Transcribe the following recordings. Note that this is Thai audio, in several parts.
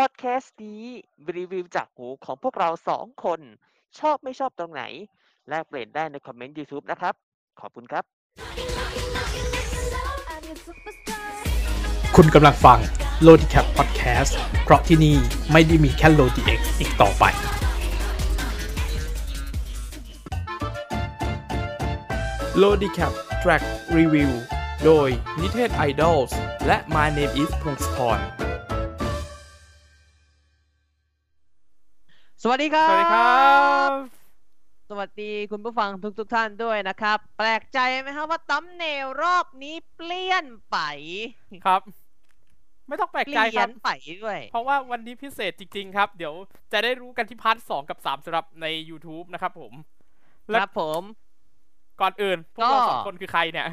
พอดแคสต์นี้รีวิวจากหูของพวกเราสองคน ชอบไม่ชอบตรงไหน แลกเปลี่ยนได้ในคอมเมนต์ YouTube นะครับ ขอบคุณครับ คุณกำลังฟัง l o d i c a p Podcast เพราะที่นี่ไม่ได้มีแค่ l o d x อีกต่อไป l o d i c a p Track Review โดยนิเทศ Idols และ My Name is พงศธร สวัสดีครับ สวัสดีครับ สวัสดีคุณผู้ฟังทุกทุกๆท่านด้วยนะครับ แปลกใจไหมครับว่าตั้มเนลรอบนี้เปลี่ยนไปครับ ไม่ต้องแปลกเปใจลี่คยรับนไปด้วย เพราะว่าวันนี้พิเศษจริง ๆ ครับ เดี๋ยวจะได้รู้กันที่พาร์ทสกับ3สำหรับใน YouTube นะครับผมคและรับผม ก่อนอื่น พวกเราก็สองคนคือใครเนี่ย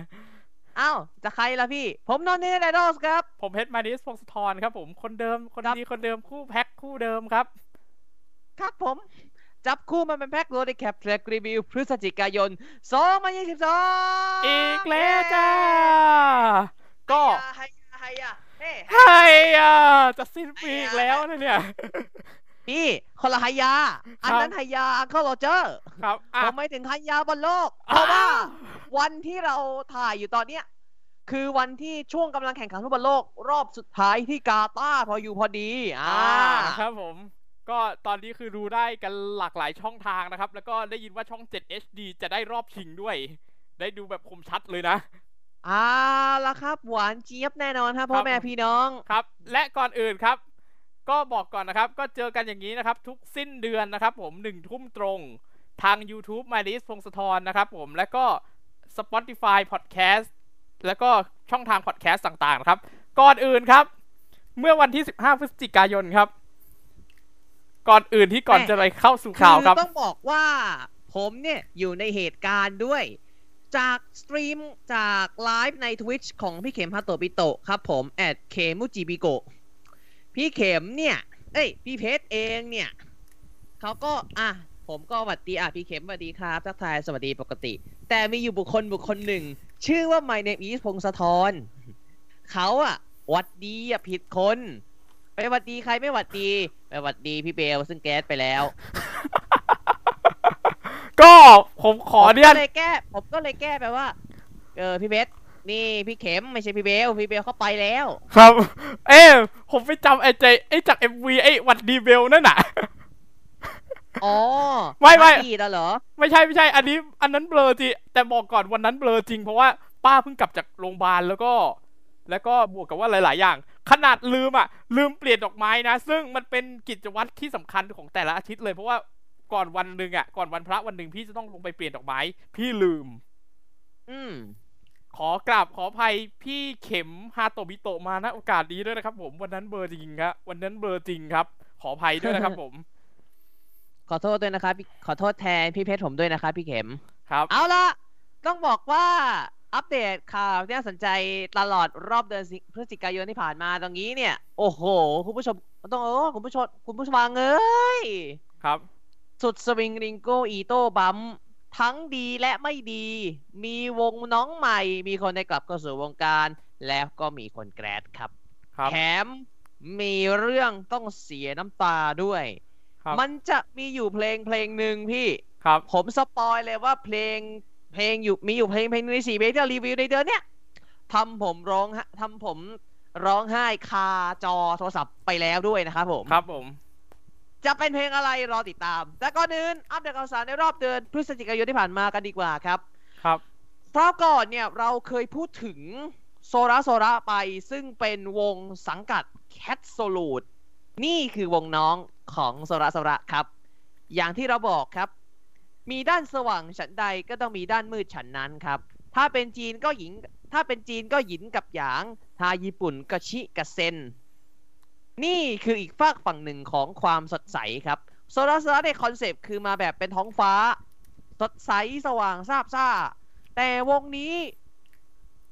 อ้าวจะใครล่ะพี่ ผมนนท์เนไดดอสครับ ผมเพชรมานิสพงศธรครับผมคนเดิมคนครับดีคนเดิมคู่แพ็คคู่เดิมครับ ครับผม จับคู่มันเป็นแพ็คโรดแคปแทร็กรีวิวพฤศจิกายน 2022 อีกแล้วจ้า ก็ไฮยาไฮยาเฮ้ไฮอะจะสิ้นปีอีกแล้วนะเนี่ยพี่คนละไฮยา อันนั้นไฮยาอังเคิลโรเจอร์ครับอะผมไม่ถึงไฮยาบนโลก เพอ้าวราะว่าวันที่เราถ่ายอยู่ตอนเนี้ยคือวันที่ช่วงกำลังแข่งขันฟุตบอลโลก รอบสุดท้ายที่กาตาร์พออยู่พอดี อ่าอ่าครับผม ก็ตอนนี้คือดูได้กันหลากหลายช่องทางนะครับ แล้วก็ได้ยินว่าช่อง 7 HD จะได้รอบชิงด้วย ได้ดูแบบคมชัดเลยนะอ่าละครับ หวานเจี๊ยบแน่นอนครับพ่คอรับแม่พี่น้องครับ และก่อนอื่นครับ ก็บอกก่อนนะครับ ก็เจอกันอย่างนี้นะครับ ทุกสิ้นเดือนนะครับ ผมหนึ่งทุ่มตรงทาง YouTube My List พงศธรนะครับ ผมแล้วก็ Spotify Podcast แล้วก็ช่องทาง Podcast ต่างๆนะครับ ก่อนอื่นครับ เมื่อวันที่ 15 พฤศจิกายนครับ ก่อนอื่นที่ก่อนแม่จะไปเข้าสู่ข่าวครับต้องบอกว่าผมเนี่ยอยู่ในเหตุการณ์ด้วย จากสตรีมจากไลฟ์ใน Twitch ของพี่เข็มฮาโตะปิโตะครับผมแอดเคมุจิบิโกพี่เข็มเนี่ย เอ้ย พี่เพชรเองเนี่ย เขาก็ อะ ผมก็สวัสดี อะ พี่เข็มสวัสดีครับทักทายสวัสดีปกติ แต่มีอยู่บุคคลบุคคลหนึ่ง ชื่อว่า My name is พงศธรเขาอะหวัดดีอะผิดคน ไปหวัดดีใครไม่หวัดดีไปหวัดดีพี่เบลซึ่งแก๊สไปแล้ว ก็ผมขอผมเนี่ยก็เลยแก้ ผมก็เลยแก้ไปว่า เออพี่เบสนี่พี่เข็มไม่ใช่พี่เบลพี่เบลเขาไปแล้ว ครับ เอ้ยผมไปจำไอ้ใจไอ้จาก MV ไอ้หวัดดีเบลนั่นน่ะอ๋อไม่ไม่ดีแล้วเหรอ ไม่ใช่ไม่ใช่ อันนี้ อันนั้นเบลอจริงแต่บอกก่อนวันนั้นเบลอจริงเพราะว่าป้าเพิ่งกลับจากโรงพยาบาลแล้วก็ แล้วก็บวกกับว่าหลาย ๆ อย่าง ขนาดลืมอะ ลืมเปลี่ยนดอกไม้นะ ซึ่งมันเป็นกิจวัตรที่สำคัญของแต่ละอาทิตย์เลย เพราะว่าก่อนวันหนึ่งอะ ก่อนวันพระวันหนึ่งพี่จะต้องลงไปเปลี่ยนดอกไม้ พี่ลืม อืมขอกราบขออภัยพี่เข็มฮาโตบิโตะมาณโอกาสนี้ด้วยนะครับ ผมวันนั้นเบลอจริงครับวันนั้นเบลอจริงครับ ขออภัยด้วยนะครับ ผม ขอโทษด้วยนะครับพี่ขอโทษแทนพี่เพชรผมด้วยนะครับพี่เข็มครับ เอาละต้องบอกว่า อัปเดตข่าวที่น่าสนใจตลอดรอบเดือนสิพฤศจิกายนที่ผ่านมาตรงนี้เนี่ย โอ้โห คุณผู้ชมต้องโอ้คุณผู้ชมคุณผู้ชมฟังเอ้ย ครับ สุดสวิงริงโกอีโต้บัมทั้งดีและไม่ดี มีวงน้องใหม่ มีคนได้กลับเข้าสู่วงการ แล้วก็มีคนแกรดครับครับแถมมีเรื่องต้องเสียน้ำตาด้วยครับมันจะมีอยู่เพลงเพลงหนึ่งพี่ ครับ ผมสปอยเลยว่าเพลง เพลงอยู่มีอยู่เพลงเพลงหนึ่งในสี่เพลงที่เรารีวิวในเดือนเนี้ยทำผมร้องไห้ทำผมร้องไห้คาจอโทรศัพท์ไปแล้วด้วยนะครับผม ครับผม จะเป็นเพลงอะไรรอติดตาม แต่ก่อนอื่นอัปเดตข่าวสารในรอบเดือนพฤศจิกายนที่ผ่านมากันดีกว่าครับ ครับคราวก่อนเนี่ยเราเคยพูดถึงโซระโซระไปซึ่งเป็นวงสังกัด Cat s o l u t e นี่คือวงน้องของโซระโซระครับ อย่างที่เราบอกครับ มีด้านสว่างฉันใดก็ต้องมีด้านมืดฉันนั้นครับ ถ้าเป็นจีนก็หญิง ถ้าเป็นจีนก็หยินกับหยาง ถ้าญี่ปุ่นก็ชิกับเซน นี่คืออีกฝากฝั่งหนึ่งของความสดใสครับโซลาร์เซอร์ใน concept คือมาแบบเป็นท้องฟ้า สดใสสว่างซาบซ่า แต่วงนี้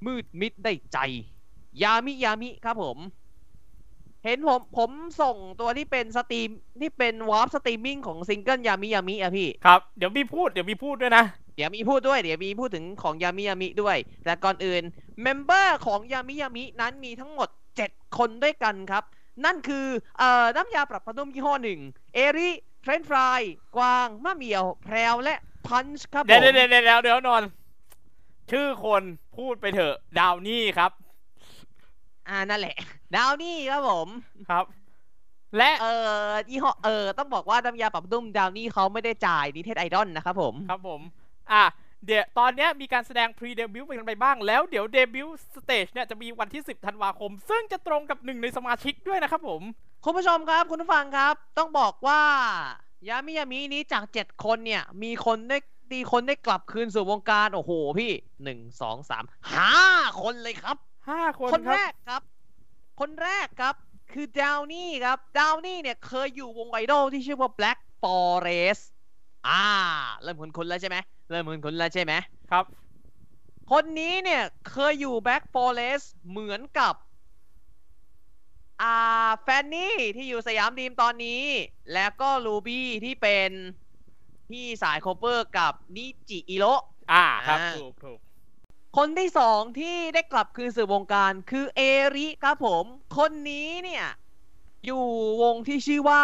มืดมิดได้ใจ ยามิยามิครับผม เห็นผมผมส่งตัวที่เป็น stream ที่เป็น warp streaming ของซิงเกิลยามิยามิอะพี่ ครับเดี๋ยวมีพูดเดี๋ยวมีพูดด้วยนะ เดี๋ยวมีพูดด้วยเดี๋ยวมีพูดถึงของยามิยามิด้วย แต่ก่อนอื่น member ของยามิยามินั้นมีทั้งหมด 7 คนด้วยกันครับ นั่นคือเอ่อน้ำยาปรับผ้านุ่มยี่ห้อหนึ่งเอริเฟรนฟรายกวางมะเหมี่ยว แพรวและพันช์ครับผมเดี๋ยวเดี๋ยวเดี๋ยวเดี๋ยวเดี๋ยวนอน ชื่อคนพูดไปเถอะดาวนี่ครับ อ่านั่นแหละ ดาวนี่ครับผมครับ และเอ่อยี่ห้อเออต้องบอกว่าน้ำยาปรับผ้านุ่มดาวนี่เขาไม่ได้จ่ายนิเทศ Idols นะครับผมครับผม อะเดี๋ยวตอนเนี้ยมีการแสดง pre-debut ไปกันไปบ้าง แล้วเดี๋ยว debut stage เนี่ยจะมีวันที่ 10 ธันวาคม ซึ่งจะตรงกับหนึ่งในสมาชิกด้วยนะครับผม คุณผู้ชมครับ คุณผู้ฟังครับ ต้องบอกว่ายามิยามินี้จากเจ็ดคนเนี่ย มีคนได้มีคนได้กลับคืนสู่วงการ โอ้โหพี่หนึ่งสองสามห้าคนเลยครับ 5คนคนครัแรบกครับ คนแรกครับคือดาวนี่ครับดาวนี่เนี่ยเคยอยู่วงไอดอลที่ชื่อว่า Black Forest อ่า เริ่มคุ้นๆแล้วใช่ไหมเริ่มคุ้นๆแล้วใช่ไหม ครับ คนนี้เนี่ยเคยอยู่ Black Forest เหมือนกับ อ่าแฟนนี่ที่อยู่สยามดรีมตอนนี้ แล้วก็รูบี้ที่เป็นที่สาย cover กับนิจิอิโร อ่าครับอ่า ถูกถูก คนที่สองที่ได้กลับคืนสู่วงการคือเอริครับผม คนนี้เนี่ย อยู่วงที่ชื่อว่า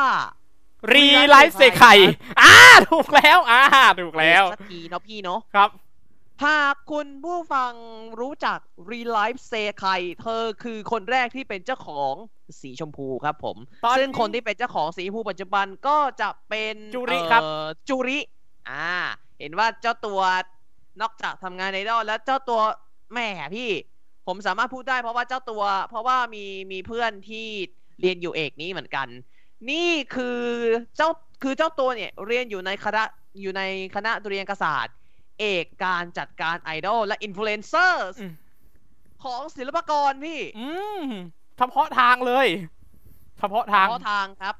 รีไลฟ์เซไคอ่าถูกแล้วอ่าถูกแล้วสักทีเนาะพี่เนาะครับ หากคุณผู้ฟังรู้จัก Real Life เซไคเธอคือคนแรกที่เป็นเจ้าของสีชมพูครับผมตอนนี้ซึ่งคนที่เป็นเจ้าของสีชมพูปัจจุบันก็จะเป็นจุริครับเอ่อจุริ อ่า เห็นว่าเจ้าตัว นอกจากทำงานไอดอลแล้วเจ้าตัวแหม่พี่ ผมสามารถพูดได้เพราะว่าเจ้าตัว เพราะว่ามีมีเพื่อนที่เรียนอยู่เอกนี้เหมือนกัน นี่คือเจ้าคือเจ้าตัวเนี่ยเรียนอยู่ในคณะอยู่ในคณะดุริยางคศาสตร์ เอกการจัดการไอดอลและอินฟลูเอนเซอร์อืมของศิลปากรพี่ อืมเฉพาะทางเลย เฉพาะทางเฉพาะทางครับ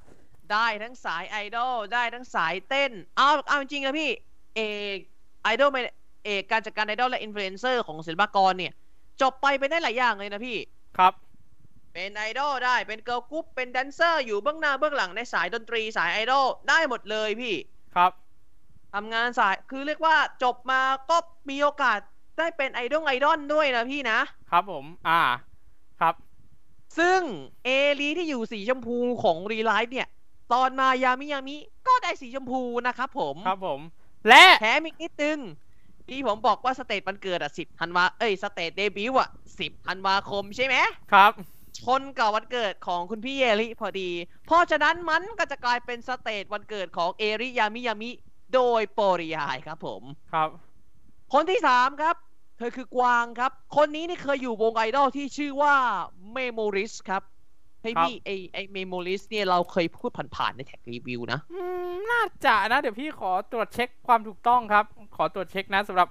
ได้ทั้งสายไอดอลได้ทั้งสายเต้น เอาเอาจริงๆนะพี่ เอกไอดอล เอกการจัดการไอดอลและอินฟลูเอนเซอร์ของศิลปากรเนี่ย จบไปเป็นได้หลายอย่างเลยนะพี่ ครับ เป็นไอดอลได้เป็นเกิร์ลกรุ๊ปเป็นแดนเซอร์อยู่เบื้องหน้าเบื้องหลังในสายดนตรีสายไอดอลได้หมดเลยพี่ครับทำงานสายคือเรียกว่าจบมาก็มีโอกาสได้เป็นไอดอลไอดอลด้วยนะพี่นะ ครับผม อ่า ครับ ซึ่งเอลีที่อยู่สีชมพูของรีไลฟ์เนี่ย ตอนมายามิยามิก็ได้สีชมพูนะครับผม ครับผม และแถมอีกนิดนึง ที่ผมบอกว่า stage วันเกิดอะสิบธันวา เอ้ย stage debut อะสิบธันวาคมใช่ไหมครับ ชนกับวันเกิดของคุณพี่เอริพอดี เพราะฉะนั้นมันก็จะกลายเป็น stage วันเกิดของเอริยามิยามิโดยปริยายครับผมครับ คนที่สามครับ เธอคือกวางครับ คนนี้นี่เคยอยู่วงไอดอลที่ชื่อว่า Memoris ครับให้ยครับ พี่ไอไอ Memoris เนี่ยเราเคยพูดผ่านๆในแท็กรีวิวนะอืมน่าจะนะ เดี๋ยวพี่ขอตรวจเช็คความถูกต้องครับ ขอตรวจเช็คนะสำหรับ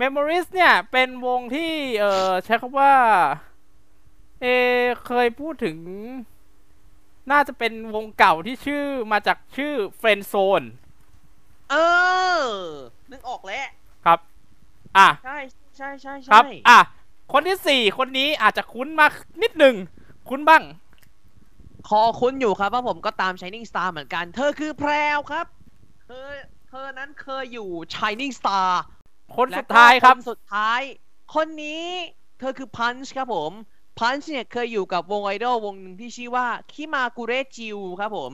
Memories เนี่ยเป็นวงที่เอ่อใช้คำว่าเออเคยพูดถึง น่าจะเป็นวงเก่าที่ชื่อมาจากชื่อ Friend Zone เออ นึกออกแล้วครับ อะ ใช่ใช่ใช่ครัใช่บอะ คนที่สี่คนนี้อาจจะคุ้นมากนิดหนึ่ง คุ้นบ้างค อคุ้นอยู่ครับว่าผมก็ตาม Shining Star เหมือนกัน เธอคือแพรวครับ เธอเธอนั้นเคยอยู่ Shining Star คนสุดท้ายครับ และก็นสุดท้าย คนนี้เธอคือพันช์ครับผม พันช์เนี่ยเคยอยู่กับวงไอดอลวงหนึ่งที่ชื่อว่าคิมากุเรจิวครับผม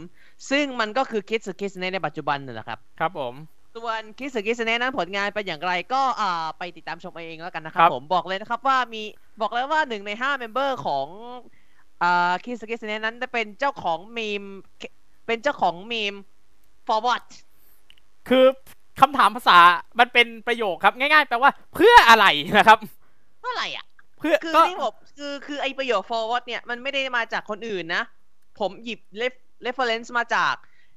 ซึ่งมันก็คือคิดสึคิสเนในปัจจุบันนั่นแหละครับ ครับผม ส่วนคิสกิสเนนั้นผลงานเป็นอย่างไรก็อ่าไปติดตามชมเองแล้วกันนะครับครับผมบอกเลยนะครับว่ามีบอกเลยว่าหนึ่งในห้า member ของ อ่าคิสกิสเนนั้นได้เป็นเจ้าของมีม เป็นเจ้าของมีม forward คือคำถามภาษามันเป็นประโยคครับ ง่ายๆ แปลว่าเพื่ออะไรนะครับเมื่อไหร่อะ เพื่อคือก็ที่ผมคือคือไอประโยค forward เนี่ย มันไม่ได้มาจากคนอื่นนะ ผมหยิบ ref- reference มาจาก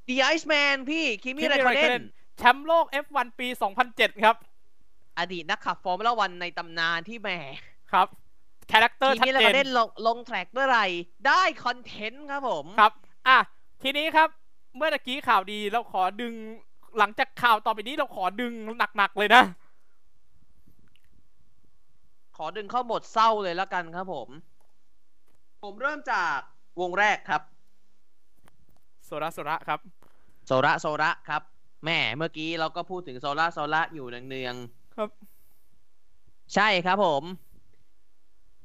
The Iceman พี่ Kimi Raikkonen แชมป์โลก F1 ปี 2007 ครับ อดีตนักขับฟอร์มูล่าวันในตำนานที่แหมครับ คาแรคเตอร์ทีชัดนี้เราเจนเล่นลงลง track เมื่อไหร่ได้คอนเทนต์ครับผมครับอะทีนี้ครับเมื่อตะกี้ข่าวดีเราขอดึงหลังจากข่าวต่อไปนี้เราขอดึงหนักๆเลยนะ ขอดึงเข้าบทเศร้าเลยแล้วกันครับผม ผมเริ่มจากวงแรกครับโซระโซระครับโซระโซระครับแหม่เมื่อกี้เราก็พูดถึงโซระโซระอยู่เนืองๆครับ ใช่ครับผม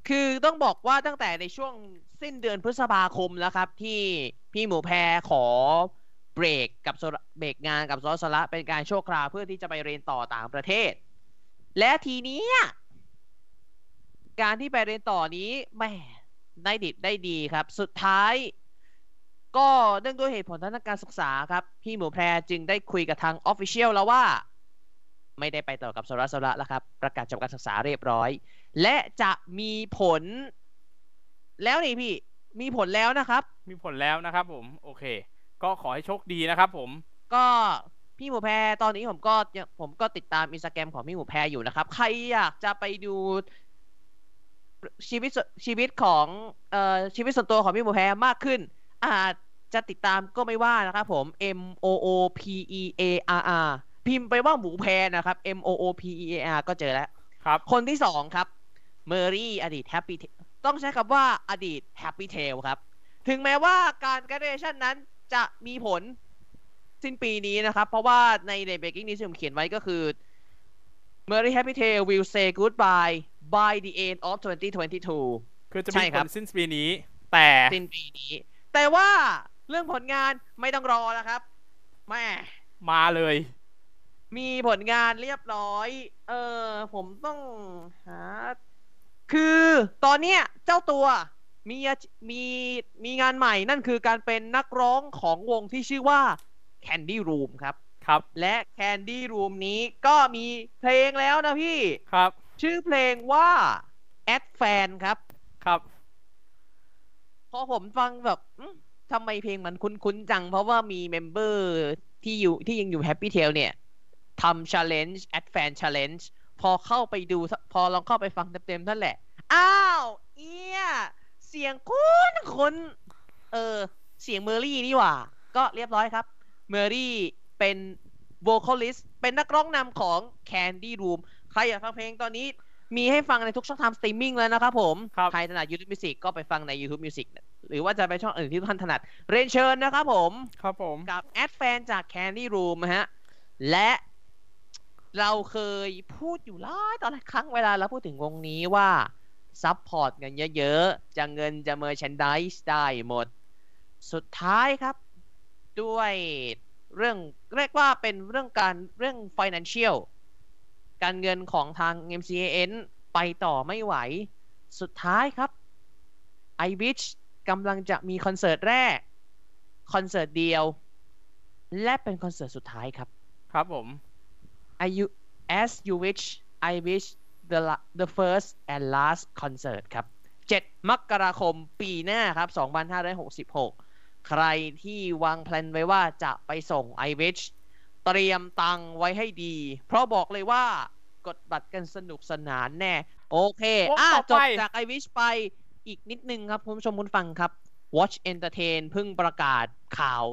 คือต้องบอกว่าตั้งแต่ในช่วงสิ้นเดือนพฤษภาคมแล้วครับ ที่พี่หมูแพรขอเบรกกับเบรกงานกับซอสละเป็นการชั่วคราวเพื่อที่จะไปเรียนต่อต่างประเทศ และทีนี้การที่ไปเรียนต่อนี้แหม่ได้ดิบได้ดีครับ สุดท้าย ก็เนื่องด้วยเหตุผลทางการศึกษาครับ พี่หมูแพรจึงได้คุยกับทาง official แล้วว่า ไม่ได้ไปต่อกับโซระโซระแล้วครับ ประกาศจบการศึกษาเรียบร้อย และจะมีผล แล้วนี่พี่ มีผลแล้วนะครับ มีผลแล้วนะครับผม โอเค ก็ขอให้โชคดีนะครับผม ก็พี่หมูแพรตอนนี้ผมก็ยังผมก็ติดตามอินสตาแกรมของพี่หมูแพรอยู่นะครับ ใครอยากจะไปดูชีวิตส่วนชีวิตของเอ่อชีวิตส่วนตัวของพี่หมูแพรมากขึ้น อาจจะติดตามก็ไม่ว่านะครับผม M O O P E A R R พิมพ์ไปว่าหมูแพรนะครับ M O O P E A R ก็เจอแล้ว ครับ คนที่สองครับเมอรี่อดีตแฮปปี้ต้องใช้คำว่าอดีตแฮปปี้เทลครับ ถึงแม้ว่าการ graduation นั้นจะมีผลสิ้นปีนี้นะครับ เพราะว่าใน The Breaking News ที่ผมเขียนไว้ก็คือ Murray Happy Tail will say goodbye by the end of 2022 คือจะใช่มีคผรับลสิ้นปีนี้ แต่สิ้นปีนี้ แต่ว่าเรื่องผลงานไม่ต้องรอแล้วครับแม่มาเลย มีผลงานเรียบร้อย เออ ผมต้องหา คือตอนเนี้ยเจ้าตัวมีอาชีมีมีงานใหม่นั่นคือการเป็นนักร้องของวงที่ชื่อว่า Candy Room ครับ ครับ และ Candy Room นี้ก็มีเพลงแล้วนะพี่ ครับ ชื่อเพลงว่า Ad Fan ครับ ครับ พอผมฟังแบบอื้อทำไมเพลงมันคุ้นๆจัง เพราะว่ามีเมมเบอร์ที่อยู่ที่ยังอยู่ Happy Tail เนี่ย ทำ challenge Ad Fan Challenge พอเข้าไปดูสักพอลองเข้าไปฟังเต็มๆนั่นแหละ อ้าว เอียเสียงคุ้นคุ้นเออ เสียงเมอรี่นี่หว่า ก็เรียบร้อยครับ เมอรี่เป็น vocalist เป็นนักร้องนำของ Candy Room ใครอยากฟังเพลงตอนนี้มีให้ฟังในทุกช่องทางสตรีมมิ่งแล้วนะครับผมครับใครถนัด YouTube Music ก็ไปฟังใน YouTube Music หรือว่าจะไปช่องอื่นที่ท่านถนัด เรียนเชิญนะครับผม ครับผม กับแอดแฟนจาก Candy Room นะฮะ และ เราเคยพูดอยู่หลายตอนหลายครั้งเวลาเราพูดถึงวงนี้ว่าซัพพอร์ตกันเยอะๆ จะเงินจะ merchandise ได้หมด สุดท้ายครับ ด้วยเรื่องเรียกว่าเป็นเรื่องการเรื่อง financial การเงินของทาง MCAN ไปต่อไม่ไหว สุดท้ายครับ i w i c h กำลังจะมีคอนเสิร์ตแรก คอนเสิร์ตเดียว และเป็นคอนเสิร์ตสุดท้ายครับ ครับผม I you as you wish I wish the la- the first and last concert ครับ 7 มกราคมปีหน้าครับ 2566 ใครที่วางแพลนไว้ว่าจะไปส่ง I wish เตรียมตังค์ไว้ให้ดี เพราะบอกเลยว่ากดบัตรกันสนุกสนานแน่ โอเควงอะต่อจไปบจาก I wish ไปอีกนิดนึงครับ คุณผู้ชมคุณฟังครับ Watch Entertain เพิ่งประกาศข่าว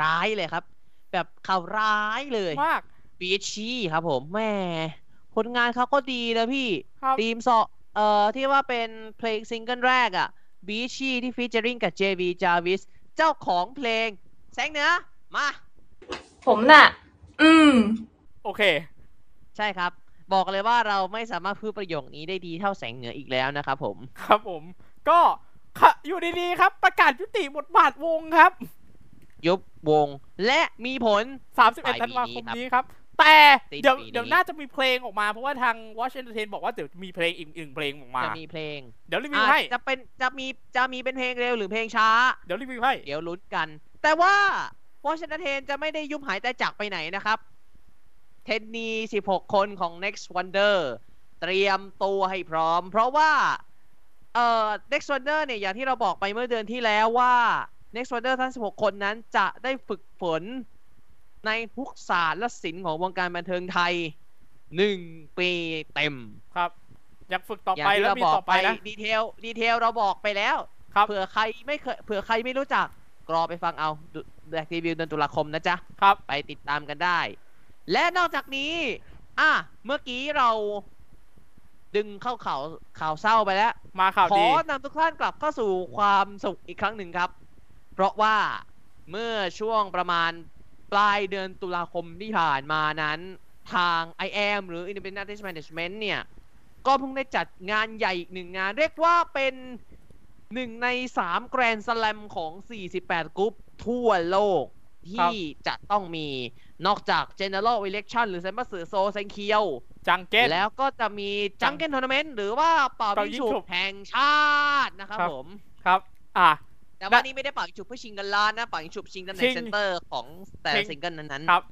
ร้ายเลยครับ แบบข่าวร้ายเลยมาก บีชีครับผมแหม่ผลงานเขาก็ดีนะพี่ครับ ทีมซอเอ่อที่ว่าเป็นเพลงซิงเกิลแรกอะ่ะบีชีที่ฟีเจอริงกับ JV Jarvis เจ้าของเพลง แสงเหนือมา ผมน่ะ อืม โอเค ใช่ครับ บอกเลยว่าเราไม่สามารถพูดประโยคนี้ได้ดีเท่าแสงเหนืออีกแล้วนะครับผม ครับผม ก็ค่ะอยู่ดีๆครับ ประกาศยุติบทบาทวงครับ ยุบวงและมีผล31ปลายปีธันวาคมนี้ครับ นี้ครับ แต่สิ้นเดี๋ยวปีนี้เดี๋ยวน่าจะมีเพลงออกมาเพราะว่าทาง Watch Entertain บอกว่าเดี๋ยวมีเพลงอีกหนึ่งเพลงออกมา จะมีเพลง เดี๋ยวรีวิวอาจให้ จะเป็นจะมีจะมีเป็นเพลงเร็วหรือเพลงช้า เดี๋ยวรีวิวให้ เดี๋ยวลุ้นกัน แต่ว่า Watch Entertain จะไม่ได้ยุบหายใจจากไปไหนนะครับเทนนี16 คนของ Next Wonder เตรียมตัวให้พร้อม เพราะว่าเอ่อ Next Wonder เนี่ยอย่างที่เราบอกไปเมื่อเดือนที่แล้วว่า Next Wonder ทั้ง 16 คนนั้นจะได้ฝึกฝน ในทุกศาสตร์และศิลป์ของวงการบันเทิงไทย1ปีเต็มครับอยากฝึกต่ออย่างไปที่แล้วเรามีบอกต่อไปไปนะ detail detail เราบอกไปแล้วครับเผื่อใครไม่เคยเผื่อใครไม่รู้จักกรอไปฟังเอาแบล็กรีวิวเดือนตุลาคมนะจ๊ะครับไปติดตามกันได้ และนอกจากนี้ อะเมื่อกี้เราดึงเข้าข่าวข่าวเศร้าไปแล้ว มาข่าวขอดีนำทุกท่านกลับเข้าสู่ความสุขอีกครั้งหนึ่งครับ เพราะว่าเมื่อช่วงประมาณ ปลายเดือนตุลาคมที่ผ่านมานั้นทาง i am หรือ Independent Artist Management เนี่ย ก็เพิ่งได้จัดงานใหญ่อีกหนึ่งงาน เรียกว่าเป็นหนึ่งในสามแกรนด์สแลมของ 48 กรุ๊ปทั่วโลกที่จะต้องมีนอกจาก General Election หรือ選抜総選挙 จังเก้นแล้วก็จะมีจังเก้นทัวร์นาเมนต์หรือว่าเป่าเป่ายิงยิงฉุฉุบบแห่งชาตินะครับครับผม ครับ อะ แต่ว่านี่ไม่ได้เป่ายิงฉุบเพื่อชิงเงินล้านนะเป่ายิงฉุบชิงตำแหน่ง center ของแต่ละชิงซิงเกิลนั้นครับ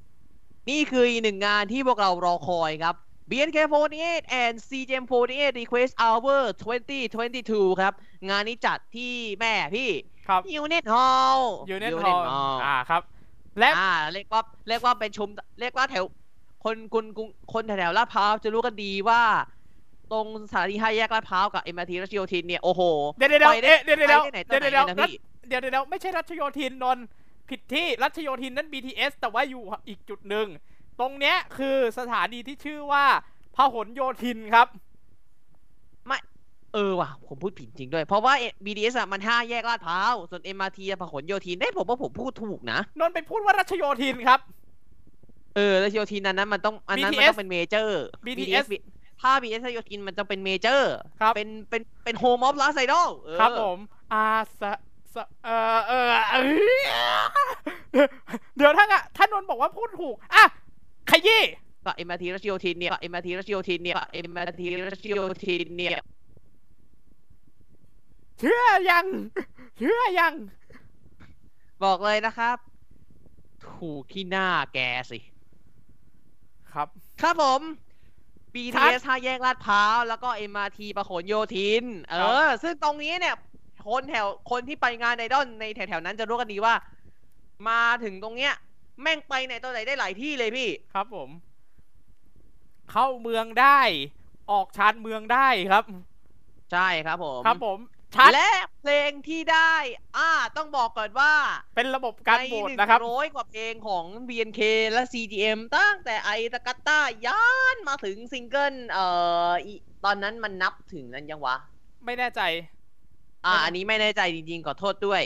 ๆนี่คืออีกหนึ่งงานที่พวกเรารอคอยครับ BNK48 and CGM48 Request Hour 2022 ครับ งานนี้จัดที่แม่พี่ครับ Unit Hall ยูเน็ต Unit ฮอล Hall อ่าครับ และอ่าเรียกว่าเรียกว่าเป็นชุมเรียกว่าแถวคนคนกรุงคนแถวๆลาดพร้าวจะรู้กันดีว่า ตรงสถานีห้าแยกลาดพร้าวกับ MRT รัชโยธินเนี่ยโอ้โหเดี๋ยวเดี๋ยวเดี๋ยวไปได้เอ๊ะเดี๋ยวเดี๋ยวไปได้ไหนตเดี๋อยวนไหนเดี๋ยวนะเดี๋ยวพี่เดี๋ยวเดี๋ยวเดี๋ยวไม่ใช่รัชโยธินนนท์ผิดที่รัชโยธินนั้น BTS แต่ว่าอยู่อีกจุดหนึ่งตรงเนี้ยคือสถานีที่ชื่อว่าพหลโยธินครับเออว่ะผมพูดผิดจริงด้วย เพราะว่า BTS อะมันห้าแยกลาดพร้าวส่วน MRT อะพหลโยธินได้ผมว่าผมพูดถูกนะนนท์ไปพูดว่ารัชโยธินครับเออรัชโยธินนั้นนั้นมันต้องอันนั้นมัน BTS ต้องเป็นเมเจอร์ BTS ถ้า BTS รัชโยธินมันจะเป็นเมเจอร์ครับเป็นเป็นเป็น home of ลาไซดอลครับผมอาสะสะเออเออเอยเดี๋ยวถ้าอะถ้านนท์บอกว่าพูดถูก อะขยี้ก็ MRT รัชโยธินเนี่ยก็ MRT รัชโยธินเนี่ยก็ MRT รัชโยธินเนี่ยเชื่อยัง เชื่อยัง บอกเลยนะครับ ถูกที่หน้าแกสิ ครับ ครับผมชัด BTS ท่าแยกลาดพร้าวแล้วก็ MRT ประโขนโยธิน เอครับอซึ่งตรงนี้เนี่ย คนแถวคนที่ไปงานไอดอลในแถวๆนั้นจะรู้กันดีว่า มาถึงตรงเนี้ย แม่งไปไหนตัวไหนได้หลายที่เลยพี่ ครับผม เข้าเมืองได้ ออกชานเมืองได้ครับ ใช่ครับผม ครับผม ชัดและเพลงที่ได้ อ่า ต้องบอกก่อนว่าเป็นระบบการในโหวตหนึ่งนะครับร้อยกว่าเพลงของ BNK และ CGM ตั้งแต่ไอตะกัตตาย้านมาถึงซิงเกิล เอ่ออีตอนนั้นมันนับถึงนั้นยังวะ ไม่แน่ใจ อ่าไม่อันนี้ไม่แน่ใจจริงๆ ขอโทษด้วย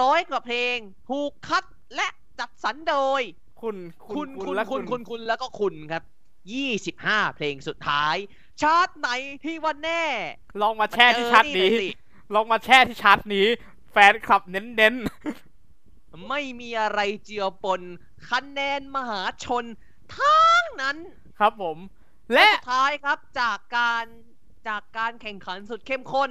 ร้อยกว่าเพลงถูกคัดและจัดสรรโดย คุณ คุณ คุณและคุณ คุณ คุณ แล้วก็คุณครับ25 เพลงสุดท้าย ชาร์ตไหนที่วันแน่ ลองมาแช่ที่ชาร์ตนี้เจอหอยสิ ลองมาแช่ที่ชาร์ตนี้ แฟนคลับเน้นไม่มีอะไรเจือปนคะแนนมหาชนทั้งนั้นๆครับผม และสุดท้ายครับจากการจากการแข่งขันสุดเข้มข้น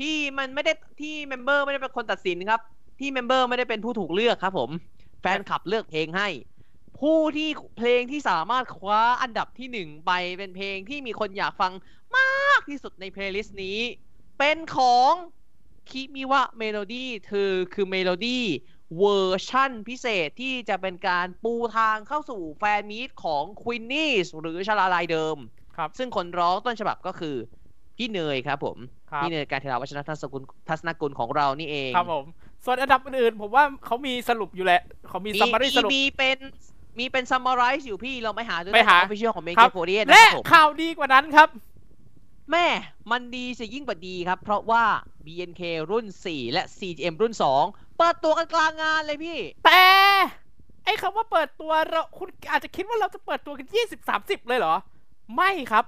ที่มันไม่ได้ที่ member ไม่ได้เป็นคนตัดสินครับ ที่ member ไม่ได้เป็นผู้ถูกเลือกครับ ผม แฟนคลับเลือกเพลงให้ ผู้ที่เพลงที่สามารถคว้าอันดับที่หนึ่งไปเป็นเพลงที่มีคนอยากฟังมากที่สุดใน playlist นี้ เป็นของคิมิวะเมโลดี้เธอคือเมโลดี้เวอร์ชั่นพิเศษที่จะเป็นการปูทางเข้าสู่แฟนมีตของควินนี่หรือชลาลายเดิม ครับ ซึ่งคนร้องต้นฉบับก็คือ พี่เนยครับผมครับ พี่เนยการเทราวัชรทัศกุลทัศนกุลของเรานี่เองครับผม ส่วนอันดับอื่นๆผมว่าเขามีสรุปอยู่แหละเขามีมีซัมมารีมีสรุป มีเป็นมีเป็นซัมมาไรส์อยู่พี่เราไปหาดูไปหา ออฟฟิเชียลของเมครัเกบโฟเดียนะและครับผมข่าวดีกว่านั้นครับ แม่มันดีสิยิ่งกว่าดีครับ เพราะว่า BNK รุ่น 4 และ CGM รุ่น 2 เปิดตัวกันกลางงานเลยพี่ แต่ไอ้คำว่าเปิดตัวเราคุณอาจจะคิดว่าเราจะเปิดตัวกันยี่สิบสามสิบเลยเหรอ ไม่ครับ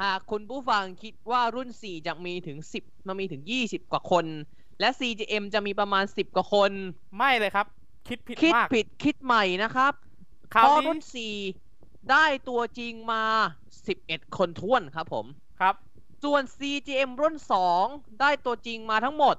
หากคุณผู้ฟังคิดว่ารุ่น 4 จะมีถึง 10 มันมีถึง 20 กว่าคน และ CGM จะมีประมาณ 10 กว่าคน ไม่เลยครับ คิดผิดคิดมากผิดคิดใหม่นะครับข่าวเพราะนี้รุ่น 4 ได้ตัวจริงมา 11 คนท้วนครับผม ครับ ส่วน CGM รุ่น 2 ได้ตัวจริงมาทั้งหมด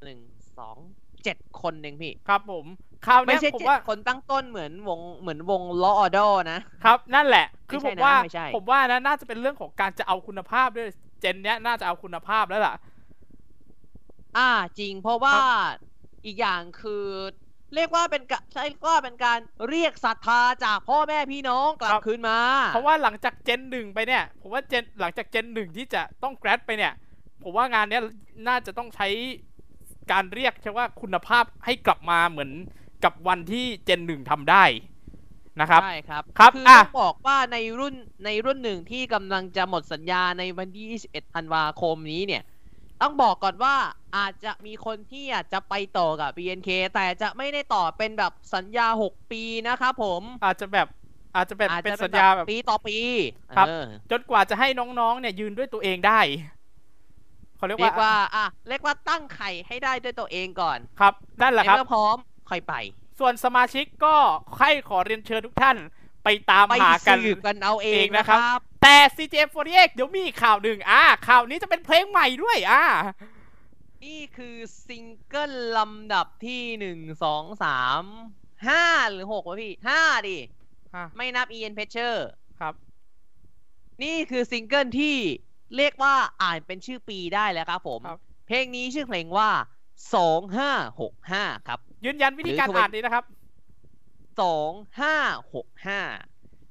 1 2 7 คนเองพี่ ครับผมข่าวไม่เนี้ยใช่ผมเจ็ดว่า คนตั้งต้นเหมือนวงเหมือนวงล้อออดอนะ ครับนั่นแหละ คือไม่ผใช่มนะว่าไม่ใช่ ผมว่านะน่าจะเป็นเรื่องของการจะเอาคุณภาพด้วยเจนเนี้ยน่าจะเอาคุณภาพแล้วล่ะ อ่าจริงเพราะว่าครับอีกอย่างคือ เรียกว่าเป็นกะใช่ก็เป็นการเรียกศรัทธาจากพ่อแม่พี่น้องกลับคืนมา เพราะว่าหลังจากเจนหนึ่งไปเนี่ยผมว่าเจนหลังจากเจนหนึ่งที่จะต้องแกรดไปเนี่ย ผมว่างานเนี้ยน่าจะต้องใช้การเรียกใช่ว่าคุณภาพให้กลับมาเหมือนกับวันที่เจนหนึ่งทำได้นะครับใช่ครับครับคืออะต้องบอกว่าในรุ่นในรุ่นหนึ่งที่กำลังจะหมดสัญญาในวันที่ 21 ธันวาคมนี้เนี่ย ต้องบอกก่อนว่าอาจจะมีคนที่อยากจะไปต่อกับ BNK แต่จะไม่ได้ต่อเป็นแบบสัญญา 6 ปีนะครับผม อาจจะแบบอาจจะเป็นอาจเป็นจะสัญญาแบบปีต่อปีครับเออจนกว่าจะให้น้องๆ เนี่ยยืนด้วยตัวเองได้เขาเรียกเรียกว่าว่า อะเรียกว่าตั้งไข่ให้ได้ด้วยตัวเองก่อนครับนั่นแหละในครับเมื่อพร้อมค่อยไป ส่วนสมาชิกก็ให้ขอเรียนเชิญทุกท่านไปตามไปหากันสืบกันเอาเอเองงนะนะคครัรับบ แต่ CGM48 เดี๋ยวมีข่าวหนึ่งอ่าข่าวนี้จะเป็นเพลงใหม่ด้วยอ่านี่คือซิงเกิลลำดับที่หนึ่งสองสามห้าหรือหกวะพี่ห้าดิอะไม่นับ Ian p e t c h e r ครับ นี่คือซิงเกิลที่เรียกว่าอ่านเป็นชื่อปีได้แล้วครับผม ครับ เพลงนี้ชื่อเพลงว่าสองห้าหกห้าครับ ยืนยันวิธีการหรือ อ่านนี้นะครับ สองห้าหกห้า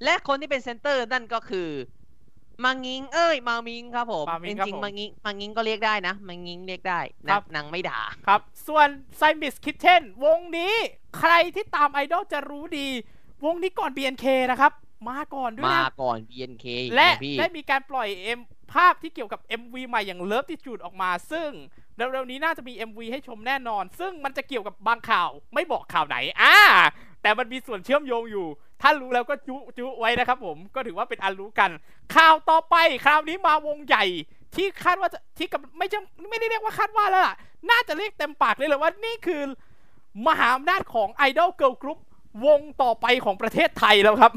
และคนที่เป็นเซนเตอร์นั่นก็คือ มังงิงเอ้ยมามิงครับผมมามิงจครับริงผมๆมังงิงมังงิงก็เรียกได้นะมังงิงเรียกได้ครันะบ นางไม่ด่า ครับ ส่วน c y m i s Kitchen วงนี้ใครที่ตามไอดอลจะรู้ดี วงนี้ก่อน BNK นะครับ มาก่อนด้วยมานะ ก่อน BNK อีกและนะพี่ ได้มีการปล่อยเอ็มภาพที่เกี่ยวกับ MV ใหม่อย่าง Love ที่จูดออกมา ซึ่งเร็วๆนี้น่าจะมี MV ให้ชมแน่นอน ซึ่งมันจะเกี่ยวกับบางข่าวไม่บอกข่าวไหนอ่าแต่มันมีส่วนเชื่อมโยงอยู่ ถ้ารู้แล้วก็จุจุไว้นะครับผมก็ถือว่าเป็นอันรู้กัน ข่าวต่อไปคราวนี้มาวงใหญ่ที่คาดว่าจะที่กับไม่ใช่ไม่ได้เรียกว่าคาดว่าแล้วล่ะ น่าจะเรียกเต็มปากเลยเลยว่านี่คือ มหาอำนาจของไอดอล girl group วงต่อไปของประเทศไทยแล้วครับ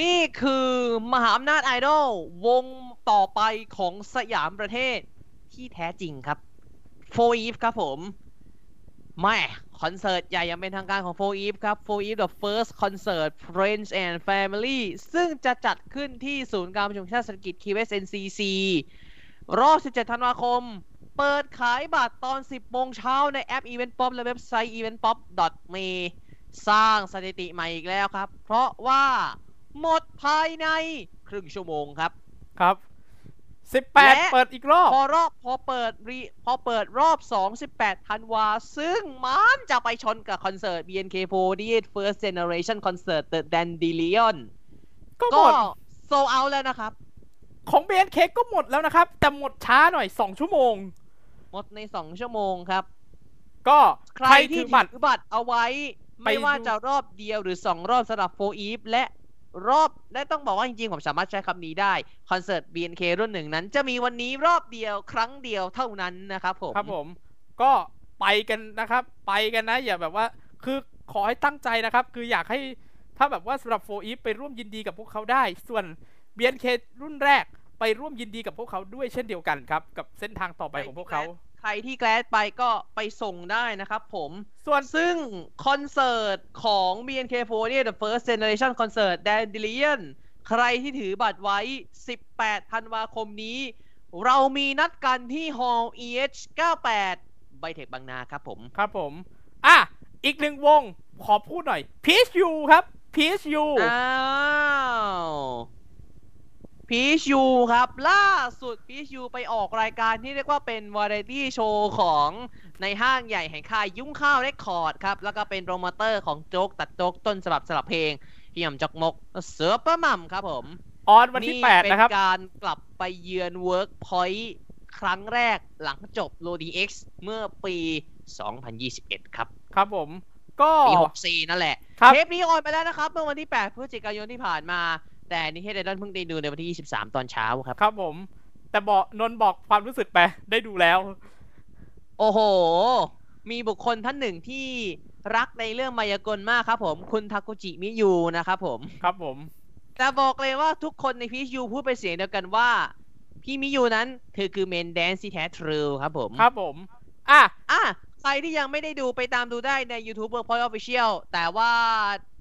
นี่คือมหาอำนาจไอดอลวงต่อไปของสยามประเทศที่แท้จริงครับ4EVE ครับผม แม่คอนเสิร์ตใหญ่ยังเป็นทางการของ4EVE ครับ 4EVE the first concert Friends and Family ซึ่งจะจัดขึ้นที่ศูนย์การประชุมชาติเศรษฐกิจ QS NCC รอบ 17 ธันวาคม เปิดขายบัตรตอน 10 โมงเช้าในแอป Event Pop และเว็บไซต์ eventpop.me สร้างสถิติใหม่อีกแล้วครับ เพราะว่าหมดภายในครึ่งชั่วโมงครับ ครับ และ18เปิดอีกรอบ พอรอบพอเปิดรีพอเปิดรอบ 2 18ธันวา ซึ่งมันจะไปชนกับคอนเสิร์ต BNK48 First Generation Concert The Dandelion ก็หก็มดโซเอาแล้วนะครับ ของ BNK ก็หมดแล้วนะครับ แต่หมดช้าหน่อย2ชั่วโมง หมดใน 2 ชั่วโมงครับ ก็ใครที่ถืถือบัตรอบัตรเอาไว้ไม่ไปดูว่าจะรอบเดียวหรือ 2 รอบสำหรับโฟอีฟและ รอบและต้องบอกว่าจริงๆ ผมสามารถใช้คำนี้ได้ คอนเสิร์ต BNK รุ่นหนึ่งนั้น จะมีวันนี้รอบเดียวครั้งเดียวเท่านั้นนะครับผม ครับผม ก็ไปกันนะครับ ไปกันนะ อย่าแบบว่า คือขอให้ตั้งใจนะครับ คืออยากให้ถ้าแบบว่าสำหรับโฟอีฟไปร่วมยินดีกับพวกเขาได้ ส่วน BNK รุ่นแรกไปร่วมยินดีกับพวกเขาด้วยเช่นเดียวกันครับ กับเส้นทางต่อไปของพวกเขา รที่แกลดไปก็ไปส่งได้นะครับผม ส่วนซึ่งคอนเสิร์ตของ BNK4 เนี่ย The First Generation Concert Dandelion ใครที่ถือบัตรไว้ 18 ธันวาคมนี้ เรามีนัดกันที่ Hall EH 98ไบเทคบางนาครับผม ครับผม อะ อีกหนึ่งวง ขอพูดหน่อย PSU ครับ PSU อ้าว พีชยูครับ ล่าสุดพีชยูไปออกรายการที่เรียกว่าเป็นวาไรตี้โชว์ของในห้างใหญ่แห่งค่ายยุ่งข้าวเรคคอร์ดครับ แล้วก็เป็นโปรโมเตอร์ของโจ๊กตัดโจ๊กต้นฉบับสลับเพลงพี่ยำจอกมกเสือประมัมครับผม ออนวันที่ 8 นะครับเป็นการกลับไปเยือนเวิร์กพอยต์ครั้งแรกหลังจบ LODI X เมื่อปี 2021 ครับ ครับผม ก็ปี 64 นั่นแหละครับเทปนี้ on ไปแล้วนะครับ เมื่อวันที่ 8 พฤศจิกายนที่ผ่านมา แต่นิเทศไอดอลเพิ่งได้ดูในวันที่ 23 ตอนเช้าครับ ครับผม แต่บอกนนท์บอกความรู้สึกไปได้ดูแล้ว โอ้โห มีบุคคลท่านหนึ่งที่รักในเรื่องมายากลมากครับผม คุณทากุจิมิยูนะครับผม ครับผม แต่บอกเลยว่าทุกคนในพีชยูพูดเป็นเสียงเดียวกันว่า พี่มิยูนั้นเธอคือ main dance ที่แท้ true ครับผม ครับผม อะ อะ ใครที่ยังไม่ได้ดูไปตามดูได้ใน YouTube Workpoint Official แต่ว่า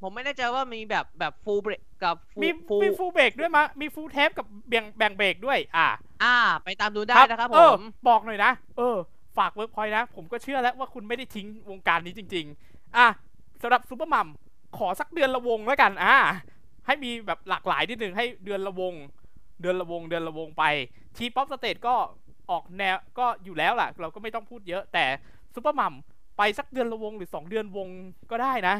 ผมไม่แน่ใจว่ามีแบบแบบ full break กับ full มี full มี full break ด้วยมะมี full เทปกับแบ่งแบ่งเบรกด้วย อะอ่า ไปตามดูได้นะครับผเออมบอกหน่อยนะ เออ ฝากเวิร์กพอยต์นะ ผมก็เชื่อแล้วว่าคุณไม่ได้ทิ้งวงการนี้จริง ๆ อะสำหรับซูเปอร์มัมขอสักเดือนละวงแล้วกัน อะให้มีแบบหลากหลายนิดนึงให้เดือนละวง เดือนละวง เดือนละวงไป T-Pop Stage ก็ออกแนวก็อยู่แล้วล่ะ เราก็ไม่ต้องพูดเยอะแต่ซูเปอร์มัมไปสักเดือนละวงหรือสองเดือนวงก็ได้นะ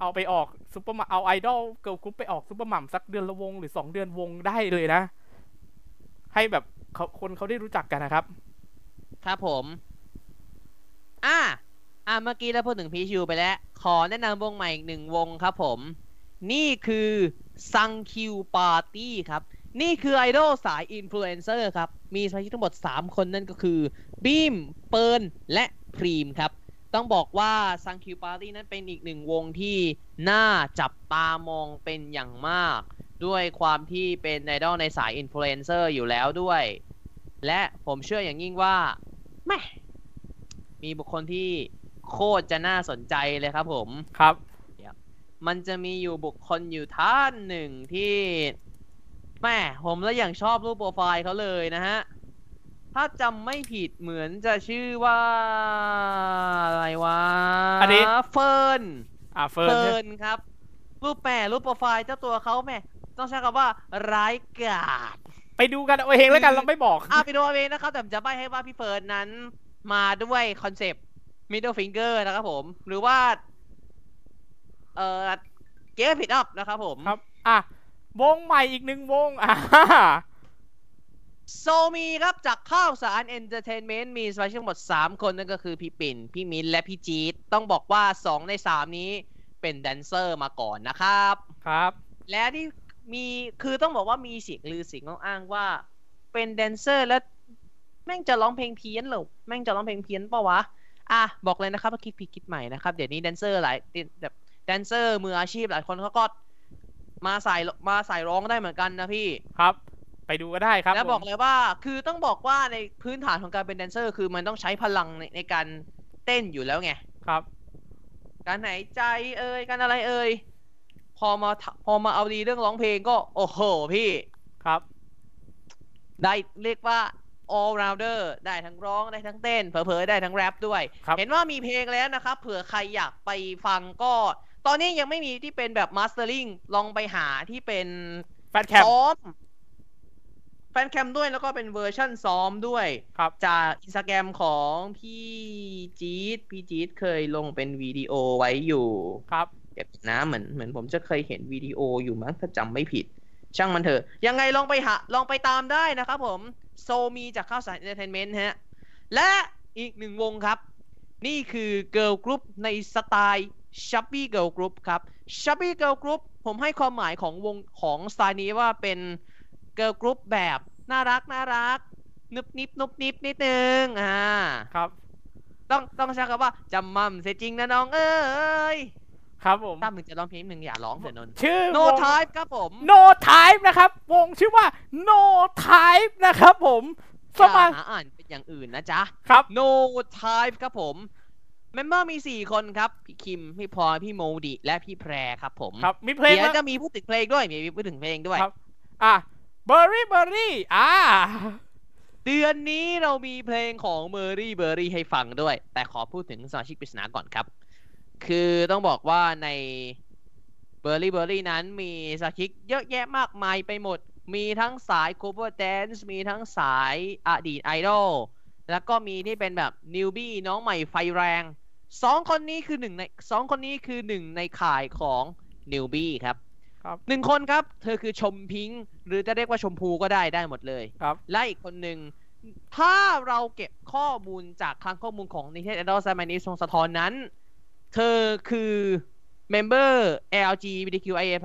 เอาไปออกซูเปอร์มัมเอาไอดอล girl group ไปออกซูเปอร์มัมสักเดือนละวงหรือสองเดือนวงได้เลยนะ ให้แบบคนเขาได้รู้จักกันนะครับ ครับผม อ่า อ่าเมื่อกี้เราพูดถึงพีชยูไปแล้ว ขอแนะนำวงใหม่อีกหนึ่งวงครับผม นี่คือซังคิวปาร์ตี้ครับนี่คือไอดอลสายอินฟลูเอนเซอร์ครับ มีสมาชิกทั้งหมด 3 คนนั่นก็คือบีมเปิร์นและพรีมครับ ต้องบอกว่าซังคิวปาร์ตี้นั้นเป็นอีกหนึ่งวงที่น่าจับตามองเป็นอย่างมาก ด้วยความที่เป็นไอดอลในสายอินฟลูเอนเซอร์อยู่แล้วด้วย และผมเชื่ออย่างยิ่งว่าแม่มีบุคคลที่โคตรจะน่าสนใจเลยครับผมครับ มันจะมีอยู่บุคคลอยู่ท่านหนึ่งที่แม่ผมแล้วอย่างชอบรูปโปรไฟล์เขาเลยนะฮะ ถ้าจำไม่ผิดเหมือนจะชื่อว่าอะไรวะอันนี้ เฟิร์นอ่าเฟิร์นเฟิใช่ร์นครับ รูปแม่รูปโปรไฟล์เจ้าตัวเขาแม่ต้องใช้คำว่าร้ายกาจไปดูกันเอาเองแล้วกันเราไม่บอกอะไปดูเอาเองนะครับแต่ผมจะใบ้ให้ว่าพี่เฟิร์นนั้น มาด้วยคอนเซปต์ middle finger นะครับผม หรือว่า เอ่อ give it up นะครับผมครับ อะวงใหม่อีกหนึ่งวงอ่า โซมีครับจากข้าวสารเอนเตอร์เทนเมนต์มีสมาชิกทั้งหมด 3 คนนั่นก็คือพี่ปิ่น พี่มิ้นและพี่จี๊ดต้องบอกว่า 2 ใน 3 นี้เป็นแดนเซอร์มาก่อนนะครับ ครับ และที่มีคือต้องบอกว่ามีเสียงลือเสียงอ้างว่า เป็นแดนเซอร์แล้วแม่งจะร้องเพลงเพี้ยนเหรอแม่งจะร้องเพลงเพี้ยนปะวะ อะ บอกเลยนะครับว่าคิดผิดคิดใหม่นะครับ เดี๋ยวนี้แดนเซอร์หลายแบบแดนเซอร์มืออาชีพหลายคนเขาก็มาใส่มาใส่ร้องได้เหมือนกันนะพี่ ครับ ไปดูก็ได้ครับ แล้วผมบอกเลยว่าคือต้องบอกว่าในพื้นฐานของการเป็นแดนเซอร์ คือมันต้องใช้พลังในในการเต้นอยู่แล้วไงครับ การหายใจเอ่ยการอะไรเอ่ยพอมาทพอมาเอาดีเรื่องร้องเพลงก็ โอ้โหพี่ครับ ได้เรียกว่า all rounder ได้ทั้งร้องได้ทั้งเต้น เผลอๆได้ทั้งแรปด้วยครับเห็นว่ามีเพลงแล้วนะครับ เผื่อใครอยากไปฟังก็ ตอนนี้ยังไม่มีที่เป็นแบบ mastering ลองไปหาที่เป็นแฟนแคมซ้อม แฟนแคมด้วยแล้วก็เป็นเวอร์ชั่นซ้อมด้วย ครับจากอินสตาแกรมของพี่จี๊ดพี่จี๊ดเคยลงเป็นวิดีโอไว้อยู่ครับเดี๋ยวนะเหมือนเหมือนผมจะเคยเห็นวิดีโออยู่มั้งถ้าจำไม่ผิด ช่างมันเถอะ ยังไงลองไปหาลองไปตามได้นะครับผมโซมีจากข้าวสารเอนเตอร์เทนเมนต์ฮะ และอีกหนึ่งวงครับ นี่คือเกิร์ลกรุ๊ปในสไตล์ chubby เกิร์ลกรุ๊ปครับ chubby เกิร์ลกรุ๊ปผมให้ความหมายของวงของสไตล์นี้ว่าเป็นเกิร์ลกรุ๊ปแบบน่ารักน่ารักนุบนิบนุบนิบนิดนึงอ่าครับ ต้องต้องใช้คำว่าจำมั่มเสียจริงนะน้องเอ้ยครับผมตั้มมึงจะร้องเพลงมึงอย่าร้องเถอะนนท์ชื่อ No วง Type ครับผม No Type นะครับ วงชื่อว่า No Type นะครับผมสอย่ามัครหาอ่านเป็นอย่างอื่นนะจ๊ะ ครับ No Type ครับผมเมมเบอร์มี 4 คนครับ พี่คิม พี่พลอยพี่โมดิ และพี่แพรครับผม ครับ มีเพลงเดี๋ยวมาจะมีพูดถึงเพลงด้วย มีพูดถึงเพลงด้วย ครับ อะ Berry Berry อ่าเดือนนี้เรามีเพลงของเมอร์รี่เบอร์รี่ให้ฟังด้วย แต่ขอพูดถึงสมาชิกปริศนาก่อนครับ คือต้องบอกว่าในเบอร์รี่เบอรี่นั้นมีสมาชิกเยอะแยะมากมายไปหมด มีทั้งสาย cover dance มีทั้งสายอดีตไอดอลแล้วก็มีที่เป็นแบบนิวบี้น้องใหม่ไฟแรงสองคนนี้คือหนึ่งในสองคนนี้คือหนึ่งในข่ายของนิวบี้ครับ ครับหนึ่งคนครับ เธอคือชมพิงค์หรือจะเรียกว่าชมพูก็ได้ได้หมดเลยครับ และอีกคนหนึ่งถ้าเราเก็บข้อมูลจากคลังข้อมูลของนิเทศแอดอลไซมานิสทรงสะท้อนนั้น เธอคือเมมเบอร์ LGBTQIA+